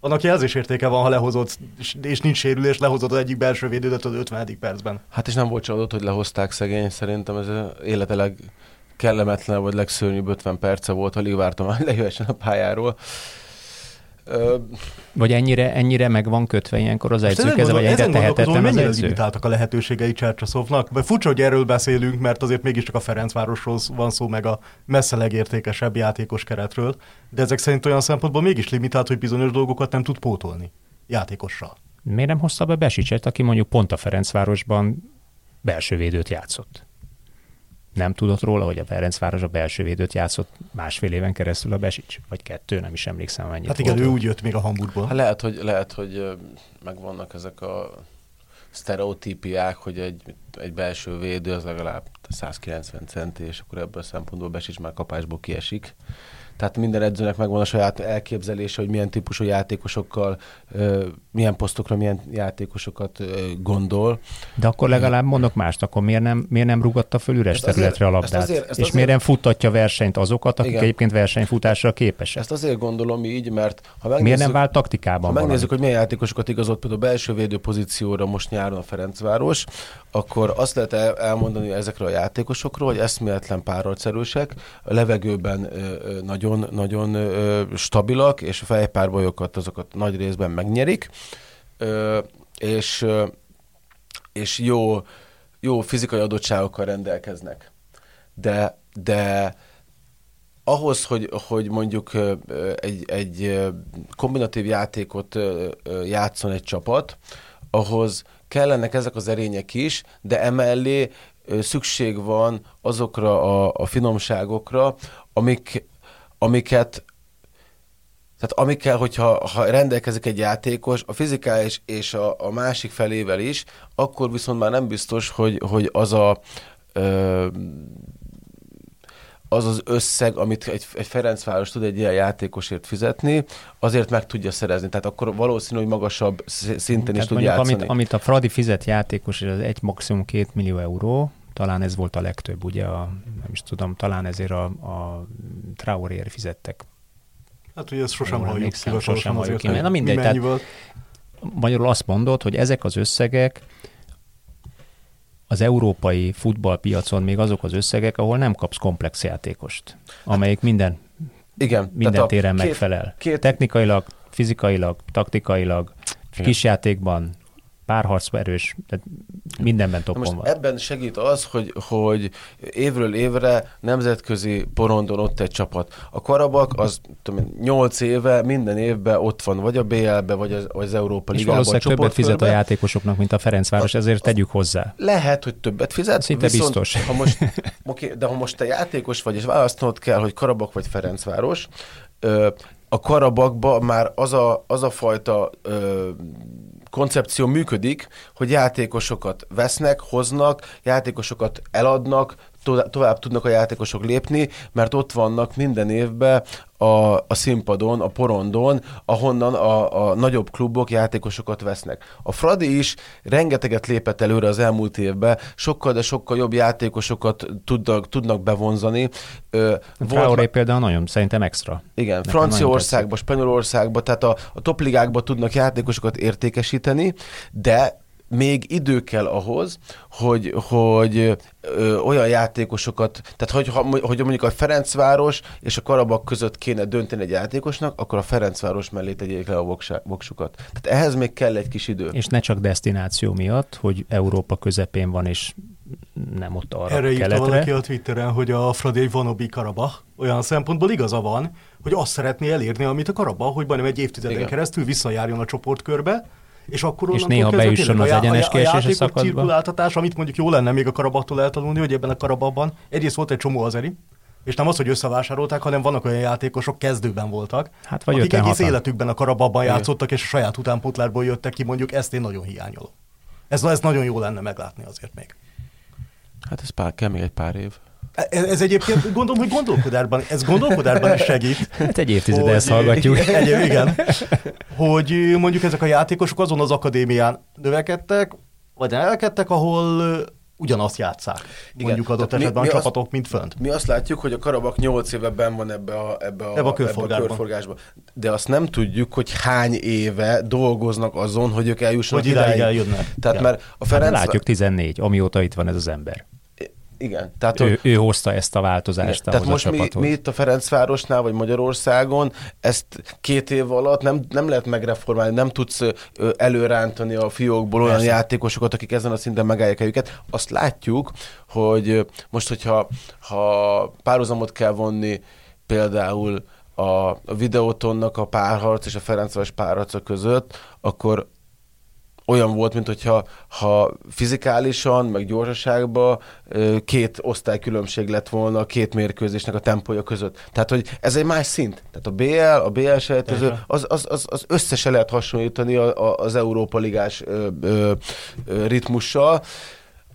annak jelzésértéke van, ha lehozott, és nincs sérülés, lehozott az egyik belső védődet az 50. percben. Hát és nem volt csalódott, hogy lehozták szegény, szerintem ez életileg kellemetlen, vagy legszörnyűbb 50 perce volt, alig vártam, hogy lejöhessen a pályáról. Vagy ennyire, ennyire meg van kötve ilyenkor az edző keze, vagy ennyire tehetetlen az edző? limitáltak a lehetőségei Csercsaszovnak? Vagy furcsa, hogy erről beszélünk, mert azért mégiscsak a Ferencvárosról van szó, meg a messze legértékesebb játékos keretről, de ezek szerint olyan szempontból mégis limitált, hogy bizonyos dolgokat nem tud pótolni játékossal. Miért nem hozta be Besicset, aki mondjuk pont a Ferencvárosban belső védőt játszott? Nem tudott róla, hogy a Ferencváros a belső védőt játszott másfél éven keresztül a Besics, vagy kettő, nem is emlékszem mennyit. Hát igen, volt. ő úgy jött még a Hamburgból. Hát lehet, hogy, lehet, hogy megvannak ezek a sztereotípiák, hogy egy, egy belső védő az legalább 190 centi, és akkor ebből a szempontból Besics már kapásból kiesik. Tehát minden edzőnek megvan a saját elképzelése, hogy milyen típusú játékosokkal, milyen posztokra milyen játékosokat gondol. De akkor legalább mondok mást, akkor miért nem, miért nem rugatta föl üres ezt területre azért, a labdát? Ezt azért, ezt és azért, miért nem futtatja versenyt azokat, akik igen. egyébként versenyfutásra képesek? Ezt azért gondolom így, mert ha megnézzük, miért nem vált taktikában Ha megnézzük, hogy milyen játékosokat igazolt például a belső védő pozícióra most nyáron a Ferencváros, akkor azt lehet elmondani ezekről a játékosokról, hogy eszméletlen párharcerősek, a levegőben nagyon, nagyon stabilak, és a fejpárbajokat azokat nagy részben megnyerik, és, és jó, jó fizikai adottságokkal rendelkeznek. De, de ahhoz, hogy, hogy mondjuk egy, egy kombinatív játékot játszon egy csapat, ahhoz kellenek ezek az erények is, de emellé szükség van azokra a, a finomságokra, amik, amiket tehát amikkel, hogyha ha rendelkezik egy játékos, a fizikális és a, a másik felével is, akkor viszont már nem biztos, hogy, hogy az a ö, az az összeg, amit egy, egy Ferencváros tud egy ilyen játékosért fizetni, azért meg tudja szerezni. Tehát akkor valószínű, hogy magasabb szinten Tehát is tud játszani. Amit, amit a Fradi fizet játékos, az egy maximum két millió euró, talán ez volt a legtöbb, ugye, a, nem is tudom, talán ezért a, a Traorért fizettek. Hát ugye ezt sosem halljuk ki, sosem halljuk ki. Na mindegy, tehát magyarul azt mondod, hogy ezek az összegek az európai futballpiacon még azok az összegek, ahol nem kapsz komplex játékost, amelyik minden, Igen, minden téren két, megfelel. Két... Technikailag, fizikailag, taktikailag, kisjátékban, párharc erős, tehát mindenben topon van. Ebben segít az, hogy, hogy évről évre nemzetközi porondon ott egy csapat. A Karabak az tudom, 8 éve minden évben ott van, vagy a BL-be, vagy az, vagy az Európa Ligában. És valószínűleg többet fizet a játékosoknak, mint a Ferencváros, a, ezért tegyük hozzá. Lehet, hogy többet fizet. Szinte viszont, biztos. Ha most, okay, de ha most te játékos vagy, és választanod kell, hogy Karabak vagy Ferencváros, a Karabakba már az a, az a fajta ö, koncepció működik, hogy játékosokat vesznek, hoznak, játékosokat eladnak, tovább tudnak a játékosok lépni, mert ott vannak minden évben a, a színpadon, a porondon, ahonnan a, a nagyobb klubok játékosokat vesznek. A Fradi is rengeteget lépett előre az elmúlt évben, sokkal, de sokkal jobb játékosokat tudnak, tudnak bevonzani. Traoré például nagyon, szerintem extra. Igen, Nekem Franciaországban, Spanyolországban, tehát a, a topligákban tudnak játékosokat értékesíteni, de még idő kell ahhoz, hogy, hogy ö, olyan játékosokat, tehát hogy, ha, hogy mondjuk a Ferencváros és a Karabak között kéne dönteni egy játékosnak, akkor a Ferencváros mellé tegyék le a voksukat. Tehát ehhez még kell egy kis idő. És ne csak destináció miatt, hogy Európa közepén van, és nem ott arra Erre írta valaki a Twitteren, hogy a Fradi egy vanobi Karabach. Olyan szempontból igaza van, hogy azt szeretné elérni, amit a Karabach, hogy majdnem egy évtizeden Igen. keresztül visszajárjon a csoportkörbe, és akkor és néha bejusson az egyenes kiesési szakaszba. cirkuláltatás, amit mondjuk jó lenne még a karabattól eltanulni, hogy ebben a karababban egyrészt volt egy csomó azeri, és nem az, hogy összevásárolták, hanem vannak olyan játékosok, kezdőben voltak, hát vagy akik egész hatan. életükben a karababban játszottak, és a saját utánpótlárból jöttek ki, mondjuk ezt én nagyon hiányolom. Ez, ez nagyon jó lenne meglátni azért még. Hát ez pár, kell még egy pár év. Ez, ez egyébként gondolom, hogy gondolkodásban, ez gondolkodásban is segít. Hát egy évtizede ezt hallgatjuk. Egy, igen. Hogy mondjuk ezek a játékosok azon az akadémián növekedtek, vagy növekedtek, ahol ugyanazt játszák. Igen. Mondjuk adott Tehát esetben mi, mi a csapatok, azt, mint fönt. Mi azt látjuk, hogy a Karabak 8 éve ben van ebbe a, ebbe a, ebbe a, körforgásba. ebbe a körforgásba. De azt nem tudjuk, hogy hány éve dolgoznak azon, hogy ők eljussanak hogy idáig. eljönnek. Tehát mert a Ferenc... Hát látjuk 14, amióta itt van ez az ember. Igen. Tehát, ő, ő hozta ezt a változást. Igen. Tehát most mi, mi itt a Ferencvárosnál, vagy Magyarországon ezt két év alatt nem, nem lehet megreformálni, nem tudsz előrántani a fiókból olyan Persze. játékosokat, akik ezen a szinten megállják őket. Azt látjuk, hogy most, hogyha ha párhuzamot kell vonni például a videótonnak a párharc és a Ferencváros párharca között, akkor olyan volt, mint hogyha ha fizikálisan, meg gyorsaságban két osztály különbség lett volna a két mérkőzésnek a tempója között. Tehát, hogy ez egy más szint. Tehát a BL, a BL sejtező, az, az, az, az összesen lehet hasonlítani az Európa Ligás ritmussal,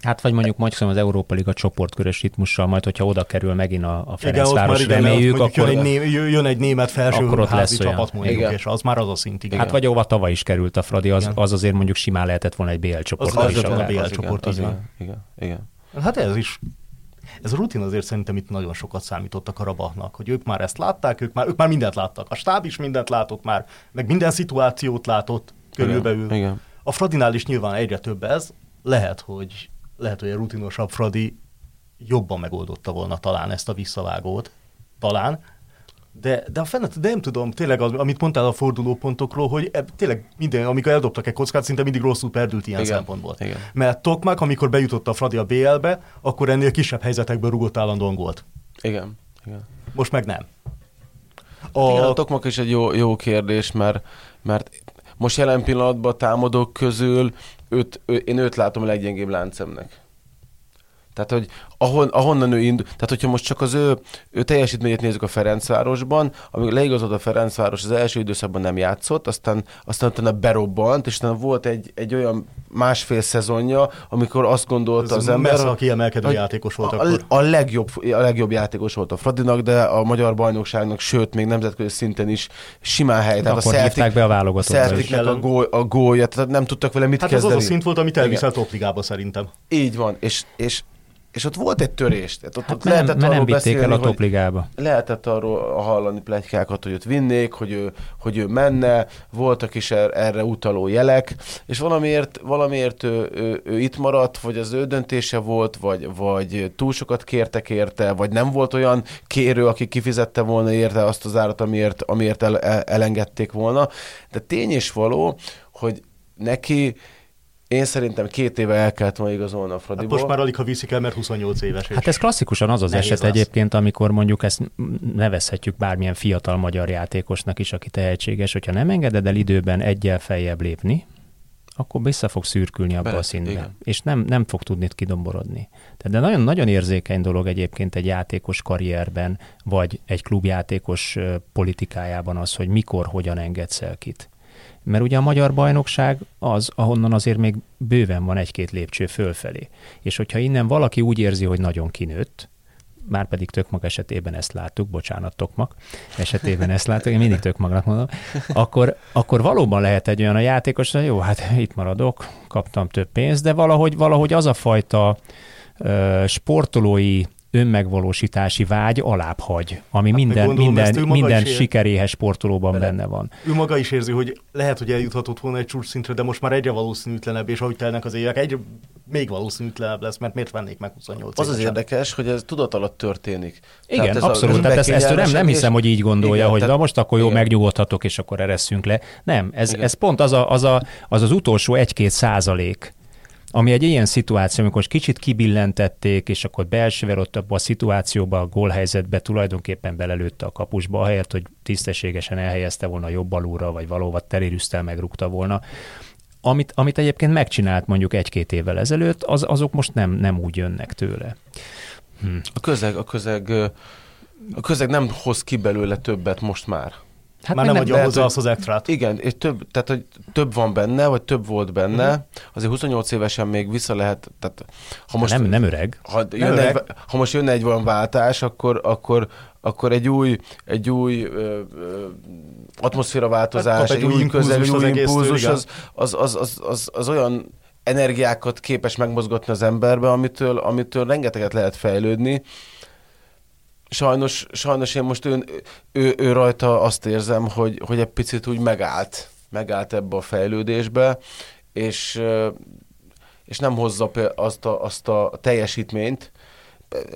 Hát vagy mondjuk maximum az Európa Liga csoportkörös ritmussal, majd hogyha oda kerül megint a, a Ferencváros, igen, reméljük, igen, akkor... Jön egy, né, jön egy német felső akkor ott lesz csapat mondjuk, igen. és az már az a szint, igen. Hát vagy ahova tavaly is került a Fradi, az, az azért mondjuk simán lehetett volna egy BL csoport. Az, az is a BL csoport, igen. igen. igen. igen. Hát ez is ez a rutin azért szerintem itt nagyon sokat számított a Karabachnak, hogy ők már ezt látták, ők már, ők már mindent láttak. A stáb is mindent látott már, meg minden szituációt látott körülbelül. Igen. Igen. A Fradinál is nyilván egyre több ez. Lehet, hogy, lehet, hogy a rutinosabb Fradi jobban megoldotta volna talán ezt a visszavágót. Talán. De, de a fennet, de nem tudom, tényleg, az, amit mondtál a fordulópontokról, hogy eb, tényleg minden, amikor eldobtak egy kockát, szinte mindig rosszul perdült ilyen igen, szempontból. Igen. Mert Tokmak, amikor bejutott a Fradi a BL-be, akkor ennél kisebb helyzetekből rugott állandóan gólt. Igen. igen. Most meg nem. A... Igen, a Tokmak is egy jó, jó kérdés, mert, mert most jelen pillanatban támadók közül őt, ő, én őt látom a leggyengébb láncemnek. Tehát, hogy ahon, ahonnan ő indul, tehát hogyha most csak az ő, ő teljesítményét nézzük a Ferencvárosban, amíg leigazolt a Ferencváros az első időszakban nem játszott, aztán, aztán utána berobbant, és utána volt egy, egy olyan másfél szezonja, amikor azt gondolta Ez az ember... Messze a kiemelkedő a, játékos volt a, akkor. A, a, legjobb, a legjobb játékos volt a Fradinak, de a magyar bajnokságnak, sőt, még nemzetközi szinten is simán hely. Tehát akkor a Celtic, be a válogatott. a, gól, a gólja, tehát nem tudtak vele mit hát kezdeni. Hát az a szint volt, amit elviszelt topligába szerintem. Így van, és, és és ott volt egy törés. Tehát ott, hát ott lehetett nem, arról nem vitték el a topligába. Lehetett arról hallani plegykákat, hogy ott vinnék, hogy ő, hogy ő menne, voltak is er, erre utaló jelek, és valamiért, valamiért ő, ő, ő, itt maradt, vagy az ő döntése volt, vagy, vagy túl sokat kértek érte, vagy nem volt olyan kérő, aki kifizette volna érte azt az árat, amiért, amiért el, el, elengedték volna. De tény és való, hogy neki én szerintem két éve el kellett volna igazolni a Fradiból. Hát most már alig, ha viszik el, mert 28 éves. Hát ez klasszikusan az az eset az. egyébként, amikor mondjuk ezt nevezhetjük bármilyen fiatal magyar játékosnak is, aki tehetséges, hogyha nem engeded el időben egyel feljebb lépni, akkor vissza fog szürkülni abba Bele, a szintbe, igen. és nem, nem fog tudni kidomborodni. Tehát de nagyon, nagyon érzékeny dolog egyébként egy játékos karrierben, vagy egy klubjátékos politikájában az, hogy mikor, hogyan engedsz el kit. Mert ugye a magyar bajnokság az, ahonnan azért még bőven van egy-két lépcső fölfelé. És hogyha innen valaki úgy érzi, hogy nagyon kinőtt, már pedig Tökmag esetében ezt láttuk, bocsánat, Tokmak esetében ezt láttuk, én mindig Tökmagnak mondom, akkor, akkor valóban lehet egy olyan a játékos, hogy jó, hát itt maradok, kaptam több pénzt, de valahogy, valahogy az a fajta uh, sportolói önmegvalósítási vágy alább hagy, ami hát minden, gondolom, minden, minden sikeréhes sportolóban bele. benne van. Ő maga is érzi, hogy lehet, hogy eljuthatott volna egy csúcs szintre, de most már egyre valószínűtlenebb, és ahogy telnek az évek, egyre még valószínűtlenebb lesz, mert miért vennék meg 28 Az évesen? az érdekes, hogy ez tudat alatt történik. Igen, tehát ez abszolút. A tehát ezt, ezt nem, nem hiszem, hogy így gondolja, igen, hogy tehát, most akkor jó, igen. megnyugodhatok, és akkor eresszünk le. Nem, ez, ez pont az, a, az, a, az az utolsó egy-két százalék, ami egy ilyen szituáció, amikor kicsit kibillentették, és akkor belsővel ott abban a szituációban, a gólhelyzetbe tulajdonképpen belelőtte a kapusba, ahelyett, hogy tisztességesen elhelyezte volna jobb alulra, vagy valóban terérűztel megrúgta volna. Amit, amit egyébként megcsinált mondjuk egy-két évvel ezelőtt, az, azok most nem, nem úgy jönnek tőle. Hm. A közeg, a közeg, a közeg nem hoz ki belőle többet most már. Hát Már nem adja hozzá azt az extrát. Igen, és több, tehát, hogy több van benne, vagy több volt benne, uh-huh. azért 28 évesen még vissza lehet, tehát ha most... Nem, nem öreg. Ha, nem öreg. Egy, ha most jönne egy olyan váltás, akkor, akkor, akkor egy új, egy új ö, ö, atmoszféraváltozás, hát egy, egy új közel, egy új impulzus, az, az, az, az, az, az olyan energiákat képes megmozgatni az emberbe, amitől, amitől rengeteget lehet fejlődni, sajnos, sajnos én most ő, ő, ő rajta azt érzem, hogy, hogy egy picit úgy megállt, megállt ebbe a fejlődésbe, és, és nem hozza azt a, azt a teljesítményt,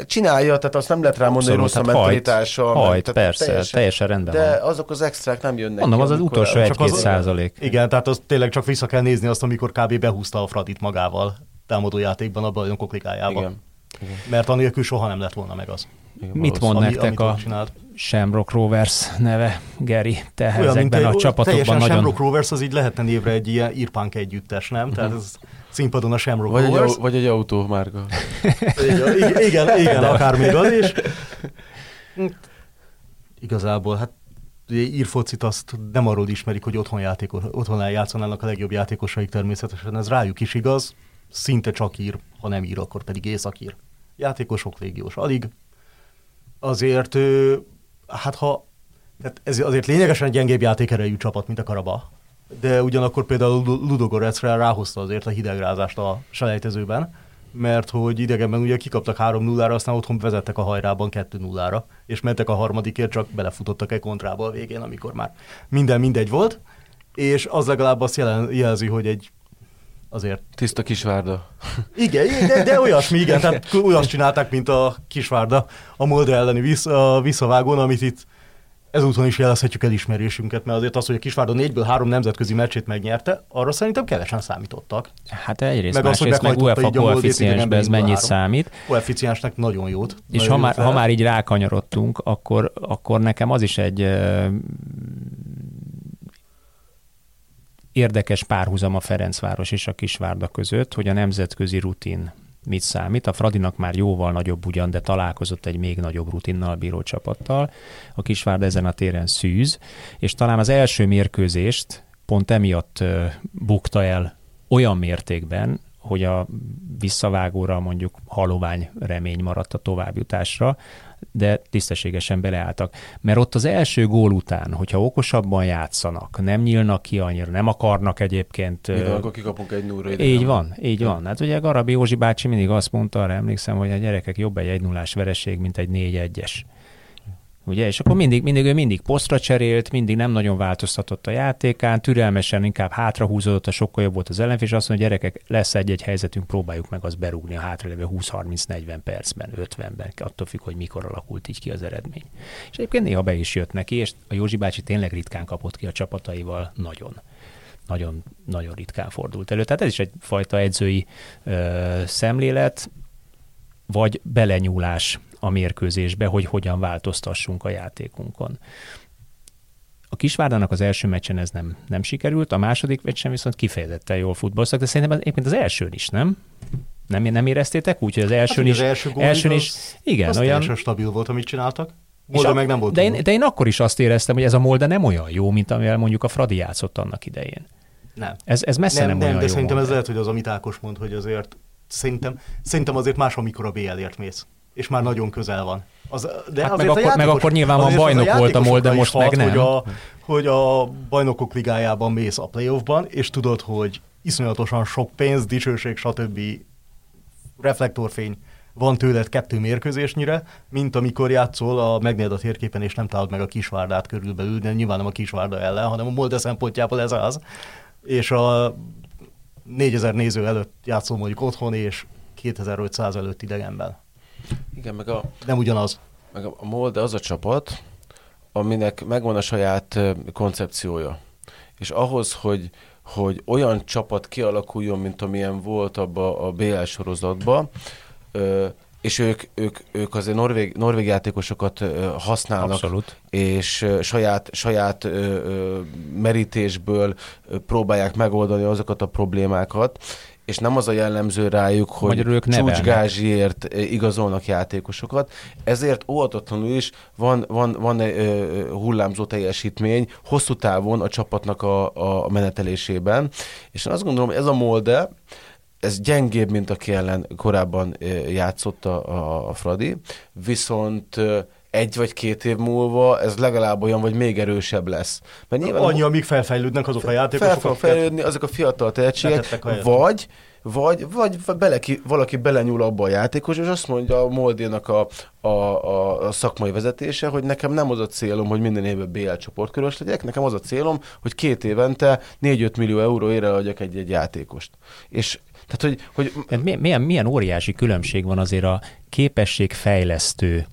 csinálja, tehát azt nem lehet rá mondani, hogy rossz a mentalitása. Hajt, hajt persze, teljesen, teljesen rendben De van. azok az extrák nem jönnek. Mondom, az az utolsó egy-két százalék. Igen, tehát az tényleg csak vissza kell nézni azt, amikor kb. behúzta a Fradit magával támadójátékban a bajnokok ligájában. Igen. Igen. Mert anélkül soha nem lett volna meg az. Igen, Mit mond ami, nektek a Shamrock Rovers neve, Geri? Te Olyan, ezekben a csapatokban nagyon... Shamrock Rovers az így lehetne névre egy ilyen irpánk együttes, nem? Tehát ez színpadon a Shamrock vagy Rovers. Egy, vagy egy autó márka. igen, igen, igen akár még az is. Igazából, hát írfocit azt nem arról ismerik, hogy otthon, játékos, otthon eljátszanának a legjobb játékosaik természetesen, ez rájuk is igaz, szinte csak ír, ha nem ír, akkor pedig északír. Játékosok légiós alig. Azért, hát ha, tehát ez azért lényegesen gyengébb játékerejű csapat, mint a Karaba, de ugyanakkor például Ludogoretsre ráhozta azért a hidegrázást a selejtezőben, mert hogy idegenben ugye kikaptak 3-0-ra, aztán otthon vezettek a hajrában 2-0-ra, és mentek a harmadikért, csak belefutottak egy kontrába a végén, amikor már minden mindegy volt, és az legalább azt jelen, jelzi, hogy egy azért... Tiszta Kisvárda. Igen, de, de olyasmi, igen, tehát olyasmi csinálták, mint a Kisvárda a Molde elleni vissz, a visszavágón, amit itt ezúton is jelezhetjük elismerésünket, mert azért az, hogy a Kisvárda négyből három nemzetközi meccsét megnyerte, arra szerintem kevesen számítottak. Hát egyrészt, meg az, hogy meg UEFA koeficiensben ez mennyit három. számít. Koeficiensnek nagyon jót. És ha már, ha már így rákanyarodtunk, akkor, akkor nekem az is egy érdekes párhuzam a Ferencváros és a Kisvárda között, hogy a nemzetközi rutin mit számít. A Fradinak már jóval nagyobb ugyan, de találkozott egy még nagyobb rutinnal bíró csapattal. A Kisvárda ezen a téren szűz, és talán az első mérkőzést pont emiatt bukta el olyan mértékben, hogy a visszavágóra mondjuk halovány remény maradt a továbbjutásra, de tisztességesen beleálltak. Mert ott az első gól után, hogyha okosabban játszanak, nem nyílnak ki annyira, nem akarnak egyébként... Igen, akkor kikapunk egy núra Így van, így van. Hát ugye Garabi Józsi bácsi mindig azt mondta, arra emlékszem, hogy a gyerekek jobb egy 1 0 vereség, mint egy 4-1-es. Ugye? És akkor mindig, mindig ő mindig posztra cserélt, mindig nem nagyon változtatott a játékán, türelmesen inkább hátrahúzódott, a sokkal jobb volt az ellenfél, és azt mondja, gyerekek, lesz egy-egy helyzetünk, próbáljuk meg azt berúgni a hátralévő 20-30-40 percben, 50-ben, attól függ, hogy mikor alakult így ki az eredmény. És egyébként néha be is jött neki, és a Józsi bácsi tényleg ritkán kapott ki a csapataival, nagyon nagyon, nagyon ritkán fordult elő. Tehát ez is egyfajta edzői ö, szemlélet, vagy belenyúlás a mérkőzésbe, hogy hogyan változtassunk a játékunkon. A Kisvárdának az első meccsen ez nem, nem sikerült, a második meccsen viszont kifejezetten jól futballoztak, de szerintem egyébként az elsőn is, nem? Nem, nem éreztétek úgy, hogy az elsőn hát, is... Az első elsőn is, az, igen, az olyan... stabil volt, amit csináltak. Molde meg nem volt. De én, de én akkor is azt éreztem, hogy ez a Molde nem olyan jó, mint amivel mondjuk a Fradi játszott annak idején. Nem. Ez, ez messze nem, nem, nem olyan de jó szerintem ez lehet, hogy az, amit Ákos mond, hogy azért szerintem, szerintem azért más, amikor a BL-ért mész és már nagyon közel van. Az, de hát meg, akkor, játékos, meg akkor nyilván van bajnok volt a MOL, de most meg nem. Hogy a, hogy a bajnokok ligájában mész a playoffban, és tudod, hogy iszonyatosan sok pénz, dicsőség, stb. reflektorfény van tőled kettő mérkőzésnyire, mint amikor játszol a megnéd a térképen, és nem találod meg a kisvárdát körülbelül, de nyilván nem a kisvárda ellen, hanem a Molde szempontjából ez az. És a 4000 néző előtt játszol mondjuk otthon, és 2500 előtt idegenben. Igen, meg a... Nem ugyanaz. Meg a Molde az a csapat, aminek megvan a saját koncepciója. És ahhoz, hogy, hogy olyan csapat kialakuljon, mint amilyen volt abba a BL sorozatban, és ők, ők, ők azért norvég, norvég játékosokat használnak, Abszolút. és saját, saját merítésből próbálják megoldani azokat a problémákat, és nem az a jellemző rájuk, hogy csúcsgázsiért eh, igazolnak játékosokat, ezért óhatatlanul is van, van, van egy uh, hullámzó teljesítmény hosszú távon a csapatnak a, a menetelésében, és én azt gondolom, hogy ez a molde, ez gyengébb, mint aki ellen korábban játszott a, a Fradi, viszont egy vagy két év múlva ez legalább olyan, vagy még erősebb lesz. Mert nyilván Annyi, amíg felfejlődnek azok a játékosok. Fel fejlődni azok a fiatal tehetségek, vagy vagy, vagy beleki, valaki belenyúl abba a játékos, és azt mondja a Moldénak a, a, a, a szakmai vezetése, hogy nekem nem az a célom, hogy minden évben BL csoportkörös legyek, nekem az a célom, hogy két évente 4-5 millió euró ére adjak egy-egy játékost. És tehát, hogy, hogy... Milyen, milyen óriási különbség van azért a képességfejlesztő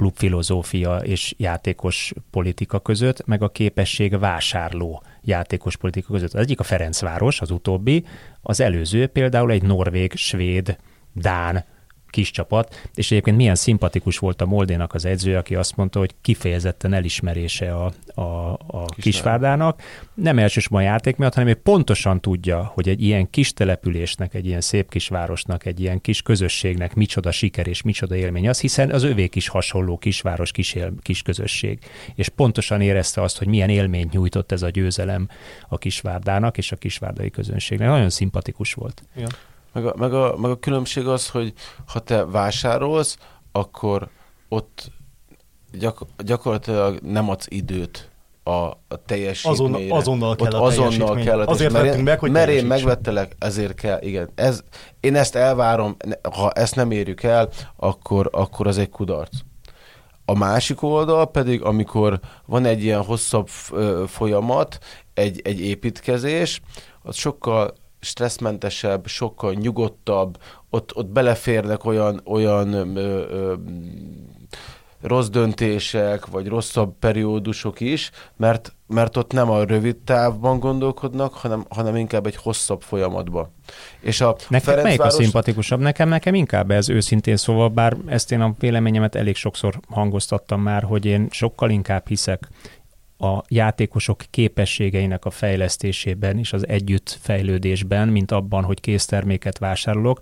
klubfilozófia és játékos politika között, meg a képesség vásárló játékos politika között. Az egyik a Ferencváros, az utóbbi, az előző például egy norvég, svéd, dán kis csapat, és egyébként milyen szimpatikus volt a Moldénak az edző, aki azt mondta, hogy kifejezetten elismerése a, a, a Kisvárdának. Nem elsősorban a játék miatt, hanem ő pontosan tudja, hogy egy ilyen kis településnek, egy ilyen szép kisvárosnak, egy ilyen kis közösségnek micsoda siker és micsoda élmény az, hiszen az övék is hasonló kisváros, kis, él, kis közösség. És pontosan érezte azt, hogy milyen élményt nyújtott ez a győzelem a Kisvárdának és a kisvárdai közönségnek. Nagyon szimpatikus volt. Ja. Meg a, meg, a, meg a különbség az, hogy ha te vásárolsz, akkor ott gyak, gyakorlatilag nem adsz időt a, a teljesítményre. Azon, azonnal kell Ott a azonnal kell a Azért mert én, meg, hogy Mert én megvettelek, ezért kell, igen. Ez, én ezt elvárom, ha ezt nem érjük el, akkor, akkor az egy kudarc. A másik oldal pedig, amikor van egy ilyen hosszabb folyamat, egy, egy építkezés, az sokkal stresszmentesebb, sokkal nyugodtabb, ott, ott beleférnek olyan, olyan ö, ö, rossz döntések, vagy rosszabb periódusok is, mert, mert ott nem a rövid távban gondolkodnak, hanem, hanem inkább egy hosszabb folyamatban. És a Neked melyik a szimpatikusabb? Nekem, nekem inkább ez őszintén szóval, bár ezt én a véleményemet elég sokszor hangoztattam már, hogy én sokkal inkább hiszek a játékosok képességeinek a fejlesztésében és az együttfejlődésben, mint abban, hogy készterméket vásárolok,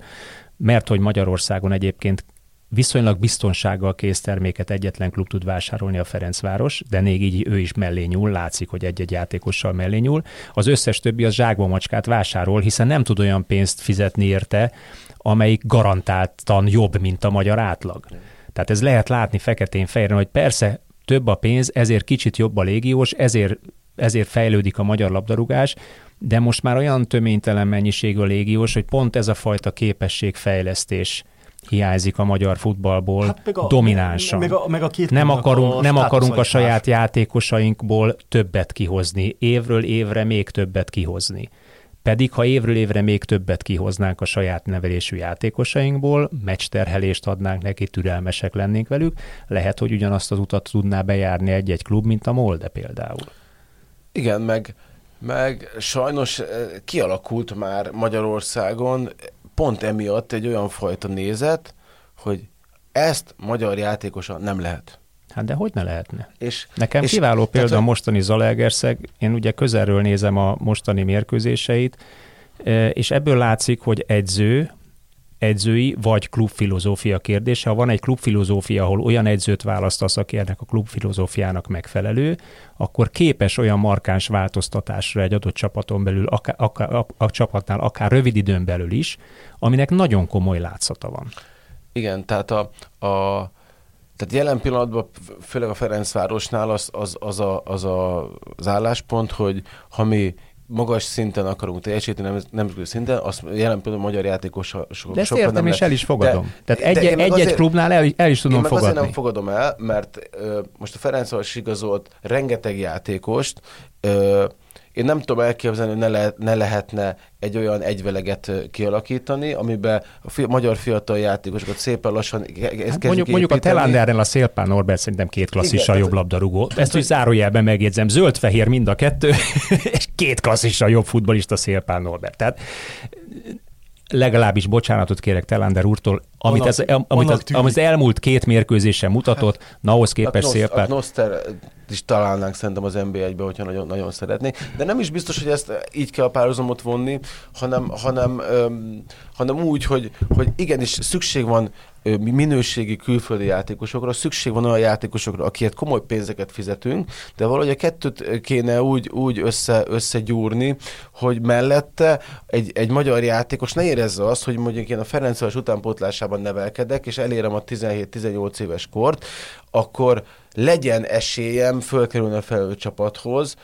mert hogy Magyarországon egyébként viszonylag biztonsággal készterméket egyetlen klub tud vásárolni a Ferencváros, de még így ő is mellé nyúl, látszik, hogy egy-egy játékossal mellé nyúl. Az összes többi az zsákba macskát vásárol, hiszen nem tud olyan pénzt fizetni érte, amelyik garantáltan jobb, mint a magyar átlag. Tehát ez lehet látni feketén-fehéren, hogy persze több a pénz, ezért kicsit jobb a légiós, ezért, ezért fejlődik a magyar labdarúgás, de most már olyan töménytelen mennyiségű a légiós, hogy pont ez a fajta képességfejlesztés hiányzik a magyar futballból hát meg a- dominánsan. meg a- meg a két nem akarunk, a nem akarunk a saját játékosainkból többet kihozni, évről évre még többet kihozni. Pedig, ha évről évre még többet kihoznánk a saját nevelésű játékosainkból, meccsterhelést adnánk neki, türelmesek lennénk velük, lehet, hogy ugyanazt az utat tudná bejárni egy-egy klub, mint a Molde például. Igen, meg, meg sajnos eh, kialakult már Magyarországon pont emiatt egy olyan fajta nézet, hogy ezt magyar játékosa nem lehet. Hát de hogy ne lehetne? És, Nekem és, kiváló példa a hogy- mostani Zalaegerszeg, én ugye közelről nézem a mostani mérkőzéseit, e, és ebből látszik, hogy edző, edzői vagy klubfilozófia kérdése. Ha van egy klubfilozófia, ahol olyan edzőt választasz, aki ennek a klubfilozófiának megfelelő, akkor képes olyan markáns változtatásra egy adott csapaton belül, akár, akár, a, a csapatnál akár rövid időn belül is, aminek nagyon komoly látszata van. Igen, tehát a, a tehát jelen pillanatban, főleg a Ferencvárosnál az, az, az, a, az a, az álláspont, hogy ha mi magas szinten akarunk teljesíteni, nem, nemzetközi szinten, azt jelen pillanatban magyar játékosok De ezt értem, nem és el is fogadom. De- Tehát egy, meg egy-egy azért- klubnál el, el is tudom Én meg fogadni. azért nem fogadom el, mert ö, most a Ferencváros igazolt rengeteg játékost, ö, én nem tudom elképzelni, hogy ne, le, ne lehetne egy olyan egyveleget kialakítani, amiben a fi, magyar fiatal játékosokat szépen lassan Hát mondjuk, mondjuk a építeni. Telanderrel a Szélpán Norbert szerintem két klasszissal jobb labdarúgó. Ezt úgy zárójelben megjegyzem. Zöld-fehér mind a kettő, és két klasszissal jobb futbolista Szélpán Norbert. Tehát legalábbis bocsánatot kérek Telander úrtól, amit, Annak- ez, amit, az, amit az elmúlt két mérkőzésen mutatott, na ahhoz képest Knossz, a Szélpán. Knoster is találnánk szerintem az NB1-be, hogyha nagyon, nagyon szeretnék. De nem is biztos, hogy ezt így kell a párhuzamot vonni, hanem, hanem, öm, hanem úgy, hogy, hogy igenis szükség van minőségi külföldi játékosokra, szükség van olyan játékosokra, akiket komoly pénzeket fizetünk, de valahogy a kettőt kéne úgy, úgy össze, összegyúrni, hogy mellette egy, egy magyar játékos ne érezze azt, hogy mondjuk én a Ferencváros utánpótlásában nevelkedek, és elérem a 17-18 éves kort, akkor legyen esélyem fölkerülni a felelő csapathoz,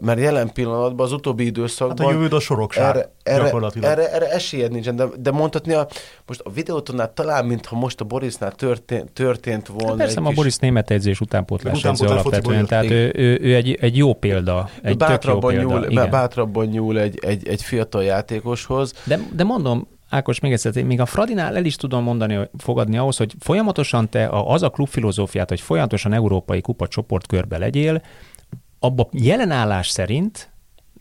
mert jelen pillanatban az utóbbi időszakban Hát a jövőd a sorokság erre, erre, gyakorlatilag. erre, erre esélyed nincsen, de, de mondhatni a, most a videótonál talán, mintha most a Borisnál történt, történt volna Hát persze, egy a kis- Boris német edzés utánpótlás edző alapvetően, tehát ő, ő, ő egy, egy jó példa, egy tök jó bátrabban, példa. nyúl, igen. bátrabban nyúl egy, egy, egy fiatal játékoshoz. De, de mondom, Ákos, még egyszer, még a Fradinál el is tudom mondani, fogadni ahhoz, hogy folyamatosan te a, az a klubfilozófiát, hogy folyamatosan európai kupa csoportkörbe legyél, abba jelenállás szerint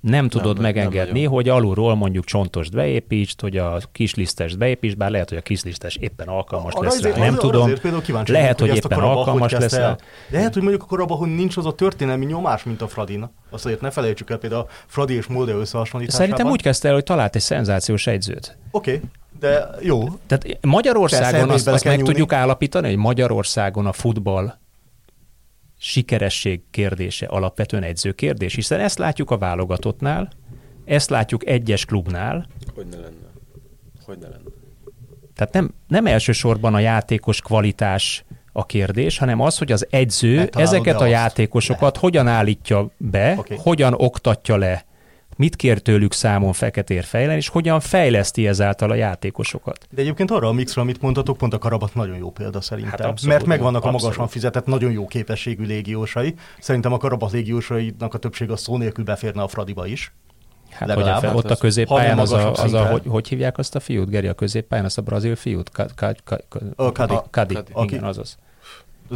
nem tudod nem megengedni, nagyon. hogy alulról mondjuk csontost beépítsd, hogy a kislisztest beépítsd, bár lehet, hogy a kislisztes éppen alkalmas Arra lesz rá, azért- nem arra tudom. Azért például kíváncsi Lehet, hogy a éppen Karabahot alkalmas lesz rá. el. Lehet, hogy mondjuk a Karabahon nincs az a történelmi nyomás, mint a Fradina. Azt azért ne felejtsük el például a Fradi és Molde összehasonlításában. Szerintem úgy kezdte el, hogy talált egy szenzációs egyzőt. Oké, okay, de jó. Tehát Persze, Magyarországon is azt, azt meg nyúlni. tudjuk állapítani, hogy Magyarországon a futball sikeresség kérdése alapvetően edző kérdés, hiszen ezt látjuk a válogatottnál, ezt látjuk egyes klubnál, Hogy ne lenne. Hogy ne lenne. Tehát nem, nem elsősorban a játékos kvalitás a kérdés, hanem az, hogy az edző ezeket a játékosokat lehet. hogyan állítja be, okay. hogyan oktatja le mit kér tőlük számon feketér fejlen, és hogyan fejleszti ezáltal a játékosokat. De egyébként arra a mixra, amit mondhatok, pont a Karabat nagyon jó példa szerintem. Hát abszolút, mert megvannak abszolút. a magasan fizetett, nagyon jó képességű légiósai. Szerintem a Karabat légiósainak a többség a szó nélkül beférne a Fradiba is. Hát hogy a, ott a középpályán az a, az a hogy, hogy hívják azt a fiút, Geri, a középpályán, azt a brazil fiút? Kadi. Igen, azaz.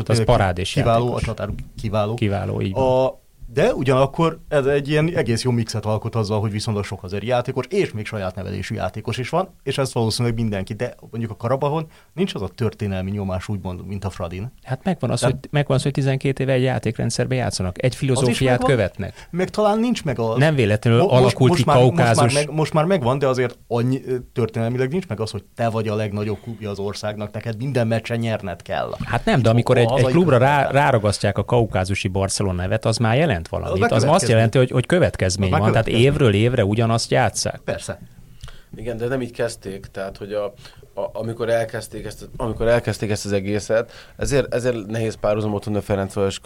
Az parádés Kiváló, a csatár kiváló. Kiváló, így van. A, de ugyanakkor ez egy ilyen egész jó mixet alkot azzal, hogy viszonylag sok azért játékos, és még saját nevelésű játékos is van, és ez valószínűleg mindenki, de mondjuk a Karabahon nincs az a történelmi nyomás úgymond, mint a Fradin. Hát megvan az, de... hogy, megvan az, hogy 12 éve egy játékrendszerben játszanak, egy filozófiát követnek. Meg talán nincs meg az. Nem véletlenül most, alakult most ki már, kaukázus. Most már, meg, most már megvan, de azért annyi, történelmileg nincs meg az, hogy te vagy a legnagyobb klubja az országnak, neked minden meccsen nyerned kell. Hát nem, de amikor egy, egy klubra rá, ráragasztják a kaukázusi Barcelona nevet, az már jelent valamit. Az, az azt jelenti, hogy, hogy következmény van, tehát évről évre ugyanazt játszák. Persze. Igen, de nem így kezdték, tehát hogy a, a, amikor, elkezdték ezt, amikor elkezdték ezt az egészet, ezért, ezért nehéz párhuzamot a Ferencváros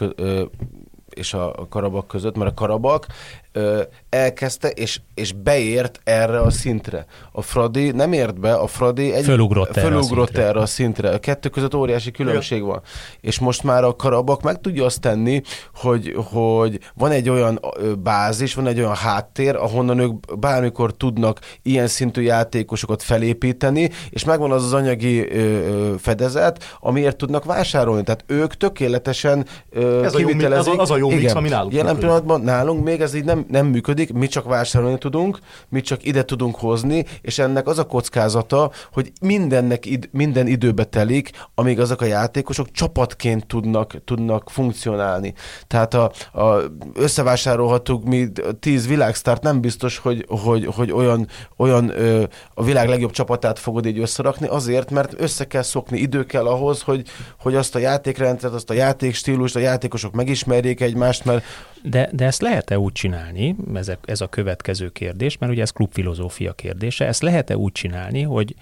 és a Karabak között, mert a Karabak ö, elkezdte, és, és beért erre a szintre. A Fradi nem ért be, a Fradi egy, fölugrott, fölugrott erre, a erre a szintre. A kettő között óriási különbség van. És most már a Karabak meg tudja azt tenni, hogy, hogy van egy olyan bázis, van egy olyan háttér, ahonnan ők bármikor tudnak ilyen szintű játékosokat felépíteni, és megvan az az anyagi ö, ö, fedezet, amiért tudnak vásárolni. Tehát ők tökéletesen ö, ez kivitelezik. A jó, az, az a jó mix, ami nálunk Jelen pillanatban nálunk még ez így nem, nem működik, mi csak vásárolni tudunk, mi csak ide tudunk hozni, és ennek az a kockázata, hogy mindennek id, minden időbe telik, amíg azok a játékosok csapatként tudnak, tudnak funkcionálni. Tehát a, a összevásárolhatunk mi tíz világsztárt, nem biztos, hogy, hogy, hogy olyan, olyan ö, a világ legjobb csapatát fogod így összerakni, azért, mert össze kell szokni, idő kell ahhoz, hogy, hogy azt a játékrendszert, azt a játékstílust, a játékosok megismerjék egymást, mert de, de ezt lehet-e úgy csinálni, ez a, ez a következő kérdés, mert ugye ez klubfilozófia kérdése, ezt lehet-e úgy csinálni, hogy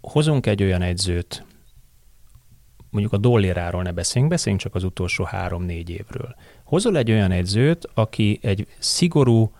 hozunk egy olyan edzőt, mondjuk a Dolléráról ne beszéljünk, beszéljünk csak az utolsó három-négy évről. Hozol egy olyan edzőt, aki egy szigorú,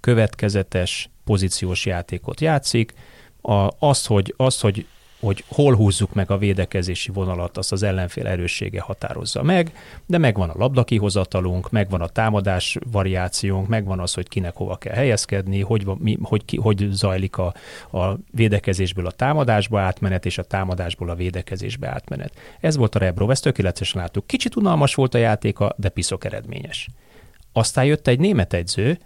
következetes pozíciós játékot játszik, a, azt, hogy, azt, hogy hogy hol húzzuk meg a védekezési vonalat, azt az ellenfél erőssége határozza meg, de megvan a labdakihozatalunk, megvan a támadás variációnk, megvan az, hogy kinek hova kell helyezkedni, hogy, mi, hogy, ki, hogy zajlik a, a védekezésből a támadásba átmenet, és a támadásból a védekezésbe átmenet. Ez volt a Rebro, ezt tökéletesen láttuk. Kicsit unalmas volt a játéka, de piszok eredményes. Aztán jött egy német edző,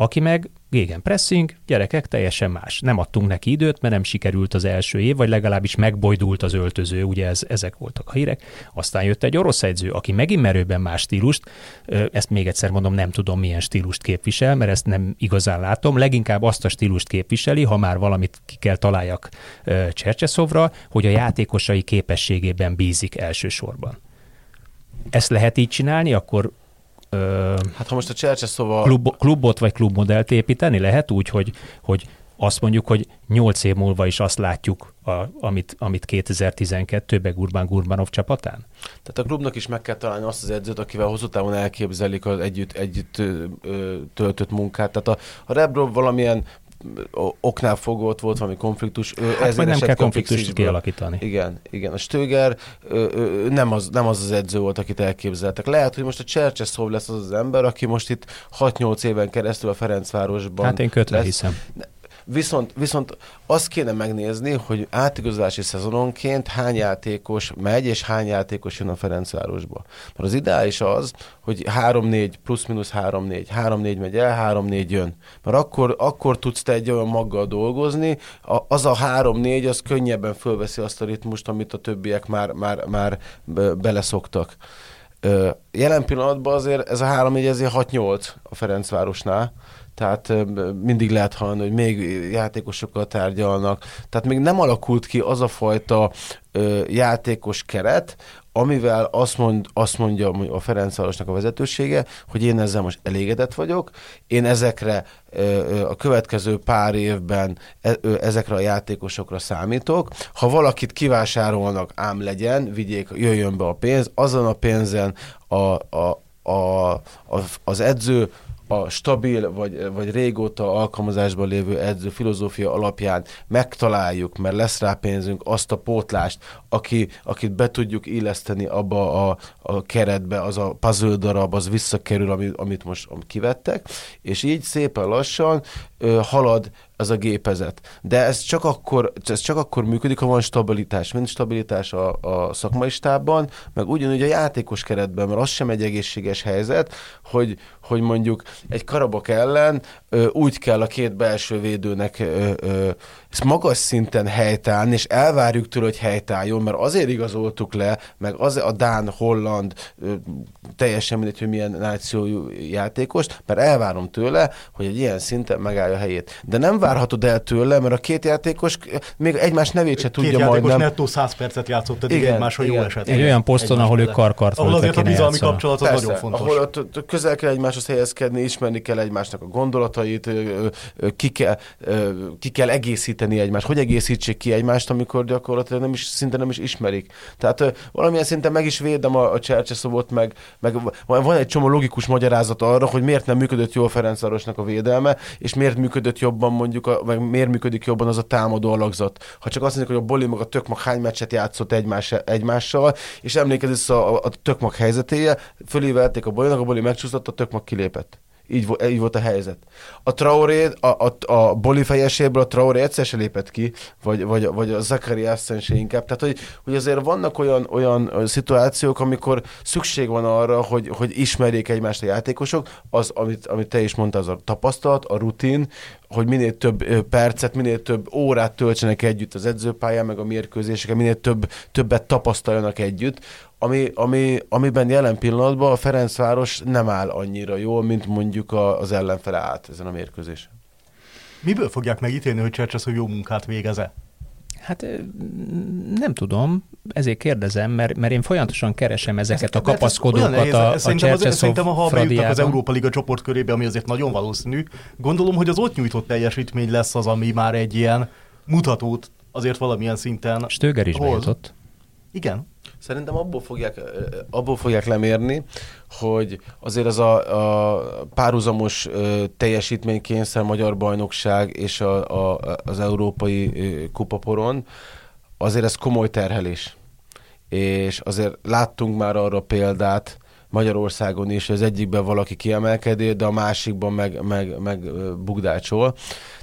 aki meg gégen pressing, gyerekek, teljesen más. Nem adtunk neki időt, mert nem sikerült az első év, vagy legalábbis megbojdult az öltöző, ugye ez, ezek voltak a hírek. Aztán jött egy orosz edző, aki megint merőben más stílust, ezt még egyszer mondom, nem tudom milyen stílust képvisel, mert ezt nem igazán látom, leginkább azt a stílust képviseli, ha már valamit ki kell találjak Csercseszovra, hogy a játékosai képességében bízik elsősorban. Ezt lehet így csinálni, akkor Ö, hát ha most a Csercse szóval... Klub, klubot vagy klubmodellt építeni lehet úgy, hogy, hogy azt mondjuk, hogy nyolc év múlva is azt látjuk, a, amit, amit 2012-ben Gurban Gurbanov csapatán? Tehát a klubnak is meg kell találni azt az edzőt, akivel hosszú távon elképzelik az együtt, együtt ö, ö, töltött munkát. Tehát a, a Rebrov valamilyen oknál fogva ott volt valami konfliktus. Hát ezért nem kell konfliktust kialakítani. Igen, igen. A Stöger nem az, nem az az edző volt, akit elképzeltek. Lehet, hogy most a Csercseszov lesz az az ember, aki most itt 6-8 éven keresztül a Ferencvárosban Hát én kötve lesz. hiszem. Viszont, viszont azt kéne megnézni, hogy átigazolási szezononként hány játékos megy, és hány játékos jön a Ferencvárosba. Mert az ideális az, hogy 3-4, plusz-minusz 3-4, 3-4 megy el, 3-4 jön. Mert akkor, akkor tudsz te egy olyan maggal dolgozni, a, az a 3-4, az könnyebben fölveszi azt a ritmust, amit a többiek már, már, már beleszoktak. Jelen pillanatban azért ez a 3-4 ezért 6-8 a Ferencvárosnál, tehát mindig lehet hallani, hogy még játékosokkal tárgyalnak. Tehát még nem alakult ki az a fajta ö, játékos keret, amivel azt, mond, azt mondja a Ferencvárosnak a vezetősége, hogy én ezzel most elégedett vagyok, én ezekre a következő pár évben e, ezekre a játékosokra számítok. Ha valakit kivásárolnak, ám legyen, vigyék, jöjjön be a pénz, azon a pénzen a, a, a, a, az edző a stabil vagy, vagy régóta alkalmazásban lévő edző filozófia alapján megtaláljuk, mert lesz rá pénzünk, azt a pótlást, aki, akit be tudjuk illeszteni abba a, a keretbe, az a puzzle darab, az visszakerül, amit, amit most kivettek, és így szépen lassan ö, halad az a gépezet. De ez csak akkor, ez csak akkor működik, ha van stabilitás. Mind stabilitás a, a szakmai stábban, meg ugyanúgy a játékos keretben, mert az sem egy egészséges helyzet, hogy, hogy mondjuk egy karabak ellen ö, úgy kell a két belső védőnek ö, ö, ezt magas szinten helytállni, és elvárjuk tőle, hogy helytálljon, mert azért igazoltuk le, meg az a Dán, Holland, teljesen mindegy, hogy milyen nációjú játékos, mert elvárom tőle, hogy egy ilyen szinten megállja a helyét. De nem várhatod el tőle, mert a két játékos még egymás nevét se tudja két majd nem. nettó 100 percet játszott eddig igen, egymásra jó eset. Egy olyan poszton, ahol ők karkart Ahol azért a bizalmi kapcsolat az nagyon fontos. Ahol ott közel kell egymáshoz helyezkedni, ismerni kell egymásnak a gondolatait, ki kell, ki kell egészíteni egymást. Hogy egészítsék ki egymást, amikor gyakorlatilag nem is, szinte nem is ismerik. Tehát valamilyen szinten meg is védem a, a Csercseszobot, meg, meg van egy csomó logikus magyarázat arra, hogy miért nem működött jól Ferencvárosnak a védelme, és miért működött jobban mondjuk, a, meg miért működik jobban az a támadó alakzat. Ha csak azt mondjuk, hogy a Boli meg a Tökmak hány meccset játszott egymás, egymással, és emlékezz a, a, a Tökmak helyzetéje, fölévelték a Bolinak, a Boli megcsúszott, a Tökmak kilépett. Így, így volt a helyzet. A Traoré, a, a, a Boli fejeséből a Traoré egyszer se lépett ki, vagy, vagy, vagy a Zakari Assen se inkább. Tehát, hogy, hogy azért vannak olyan, olyan szituációk, amikor szükség van arra, hogy, hogy ismerjék egymást a játékosok, az, amit, amit te is mondtad, az a tapasztalat, a rutin, hogy minél több percet, minél több órát töltsenek együtt az edzőpályán, meg a mérkőzéseken, minél több, többet tapasztaljanak együtt, ami, ami, amiben jelen pillanatban a Ferencváros nem áll annyira jól, mint mondjuk a, az ellenfele állt ezen a mérkőzésen. Miből fogják megítélni, hogy Csercseszó jó munkát végeze? Hát nem tudom, ezért kérdezem, mert, mert én folyamatosan keresem ezeket ez, a kapaszkodókat a, a szerintem, az, ha bejutnak az Európa Liga csoportkörébe, ami azért nagyon valószínű, gondolom, hogy az ott nyújtott teljesítmény lesz az, ami már egy ilyen mutatót azért valamilyen szinten... Stöger is hoz. bejutott. Igen. Szerintem abból fogják, abból fogják lemérni, hogy azért az a, a párhuzamos teljesítménykényszer Magyar Bajnokság és a, a, az Európai Kupaporon, azért ez komoly terhelés. És azért láttunk már arra példát, Magyarországon is, az egyikben valaki kiemelkedő, de a másikban meg, meg, meg bugdácsol.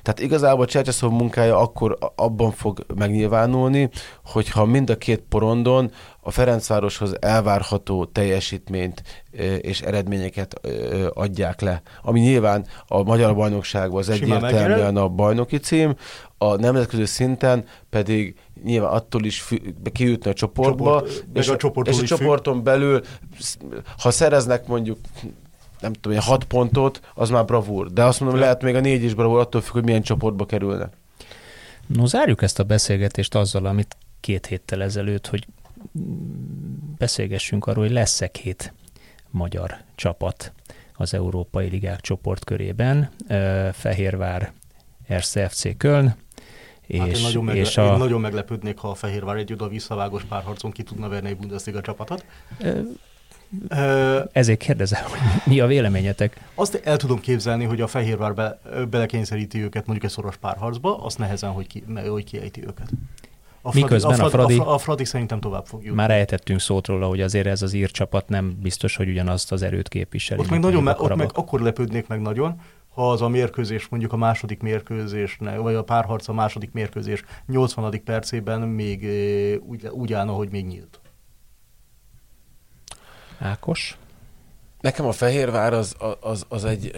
Tehát igazából Csercseszov munkája akkor abban fog megnyilvánulni, hogyha mind a két porondon a Ferencvároshoz elvárható teljesítményt és eredményeket adják le. Ami nyilván a magyar bajnokságban az egyértelműen a bajnoki cím, a nemzetközi szinten pedig nyilván attól is kijutni a csoportba, Csoport, és, a, csoport és a csoporton belül, ha szereznek mondjuk nem tudom, hat pontot, az már bravúr. De azt mondom, lehet még a négy is bravúr, attól függ, hogy milyen csoportba kerülne. No, zárjuk ezt a beszélgetést azzal, amit két héttel ezelőtt, hogy beszélgessünk arról, hogy lesz-e két magyar csapat az Európai Ligák csoportkörében. Fehérvár, RCFC Köln, és, hát én, nagyon megle- és a... én nagyon meglepődnék, ha a Fehérvár egy oda visszavágos párharcon ki tudna verni egy Bundesliga csapatot. Ezért kérdezem, hogy mi a véleményetek? Azt el tudom képzelni, hogy a Fehérvár be, belekényszeríti őket mondjuk egy szoros párharcba, azt nehezen, hogy, ki, hogy kiejti őket. A Fradi, Miközben a Fradi, a, Fradi, a Fradi szerintem tovább fog jutni. Már ejtettünk szót róla, hogy azért ez az ír csapat nem biztos, hogy ugyanazt az erőt képviseli. Ott meg, nagyon, me, ott meg akkor lepődnék meg nagyon, ha az a mérkőzés, mondjuk a második mérkőzés, vagy a párharc a második mérkőzés 80. percében még úgy, úgy állna, hogy még nyílt. Ákos? Nekem a Fehérvár az, az, az egy,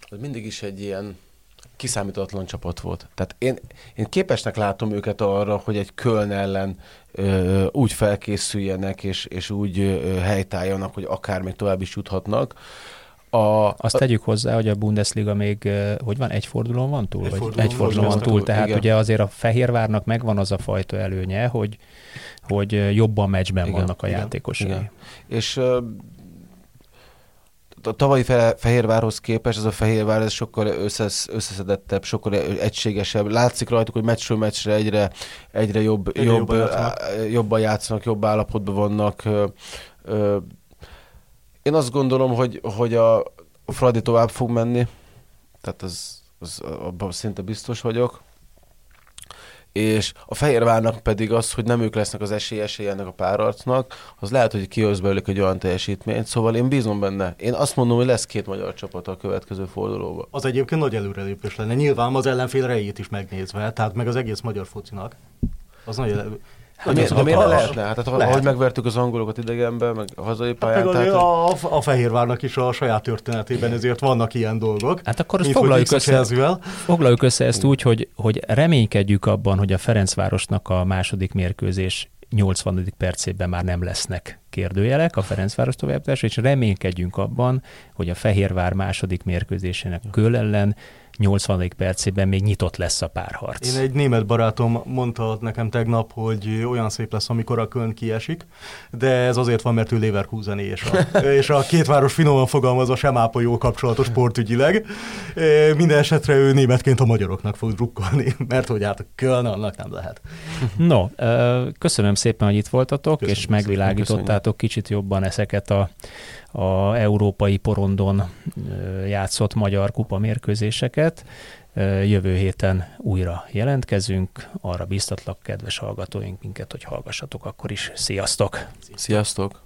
az mindig is egy ilyen kiszámítatlan csapat volt. Tehát én, én képesnek látom őket arra, hogy egy Köln ellen ö, úgy felkészüljenek, és, és úgy ö, helytálljanak, hogy akár még tovább is juthatnak. A, Azt tegyük hozzá, hogy a Bundesliga még, hogy van, egy fordulón van túl? Egy vagy fordulón egy fordulón van túl, tehát igen. ugye azért a Fehérvárnak megvan az a fajta előnye, hogy, hogy jobban meccsben Igen, vannak a igen, játékosai. igen. És a tavalyi Fe- Fehérvárhoz képest ez a Fehérvár ez sokkal összesz, összeszedettebb, sokkal egységesebb. Látszik rajtuk, hogy meccsről meccsre egyre, egyre jobb, Egyre jobb, jobban játszanak. jobban játszanak, jobb állapotban vannak. Én azt gondolom, hogy, hogy a a Fradi tovább fog menni, tehát az, az, abban szinte biztos vagyok. És a Fehérvárnak pedig az, hogy nem ők lesznek az esélyesei ennek a párarcnak, az lehet, hogy kihoz belőlük egy olyan teljesítményt, szóval én bízom benne. Én azt mondom, hogy lesz két magyar csapat a következő fordulóban. Az egyébként nagy előrelépés lenne. Nyilván az ellenfél rejét is megnézve, tehát meg az egész magyar focinak. Az nagy De, miért, de miért lehetne? Hát, tehát, lehet. ahogy megvertük az angolokat idegenben, meg a hazai Hát pályán. azért tehát, a, a Fehérvárnak is a saját történetében ezért vannak ilyen dolgok. Hát akkor hogy foglaljuk össze, jelzővel. foglaljuk össze ezt úgy, hogy, hogy reménykedjük abban, hogy a Ferencvárosnak a második mérkőzés 80. percében már nem lesznek kérdőjelek a Ferencváros továbbjutása, és reménykedjünk abban, hogy a Fehérvár második mérkőzésének Köl ellen 80. percében még nyitott lesz a párharc. Én egy német barátom mondta nekem tegnap, hogy olyan szép lesz, amikor a Köln kiesik, de ez azért van, mert ő leverkusen és a, és a két város finoman fogalmazva sem ápol jó kapcsolatos sportügyileg. Minden esetre ő németként a magyaroknak fog drukkolni, mert hogy hát a Köln annak nem lehet. No, köszönöm szépen, hogy itt voltatok, Köszönjük és megvilágítottátok kicsit jobban ezeket a, a európai porondon játszott magyar kupa mérkőzéseket. Jövő héten újra jelentkezünk, arra biztatlak, kedves hallgatóink minket, hogy hallgassatok akkor is. Sziasztok! Sziasztok!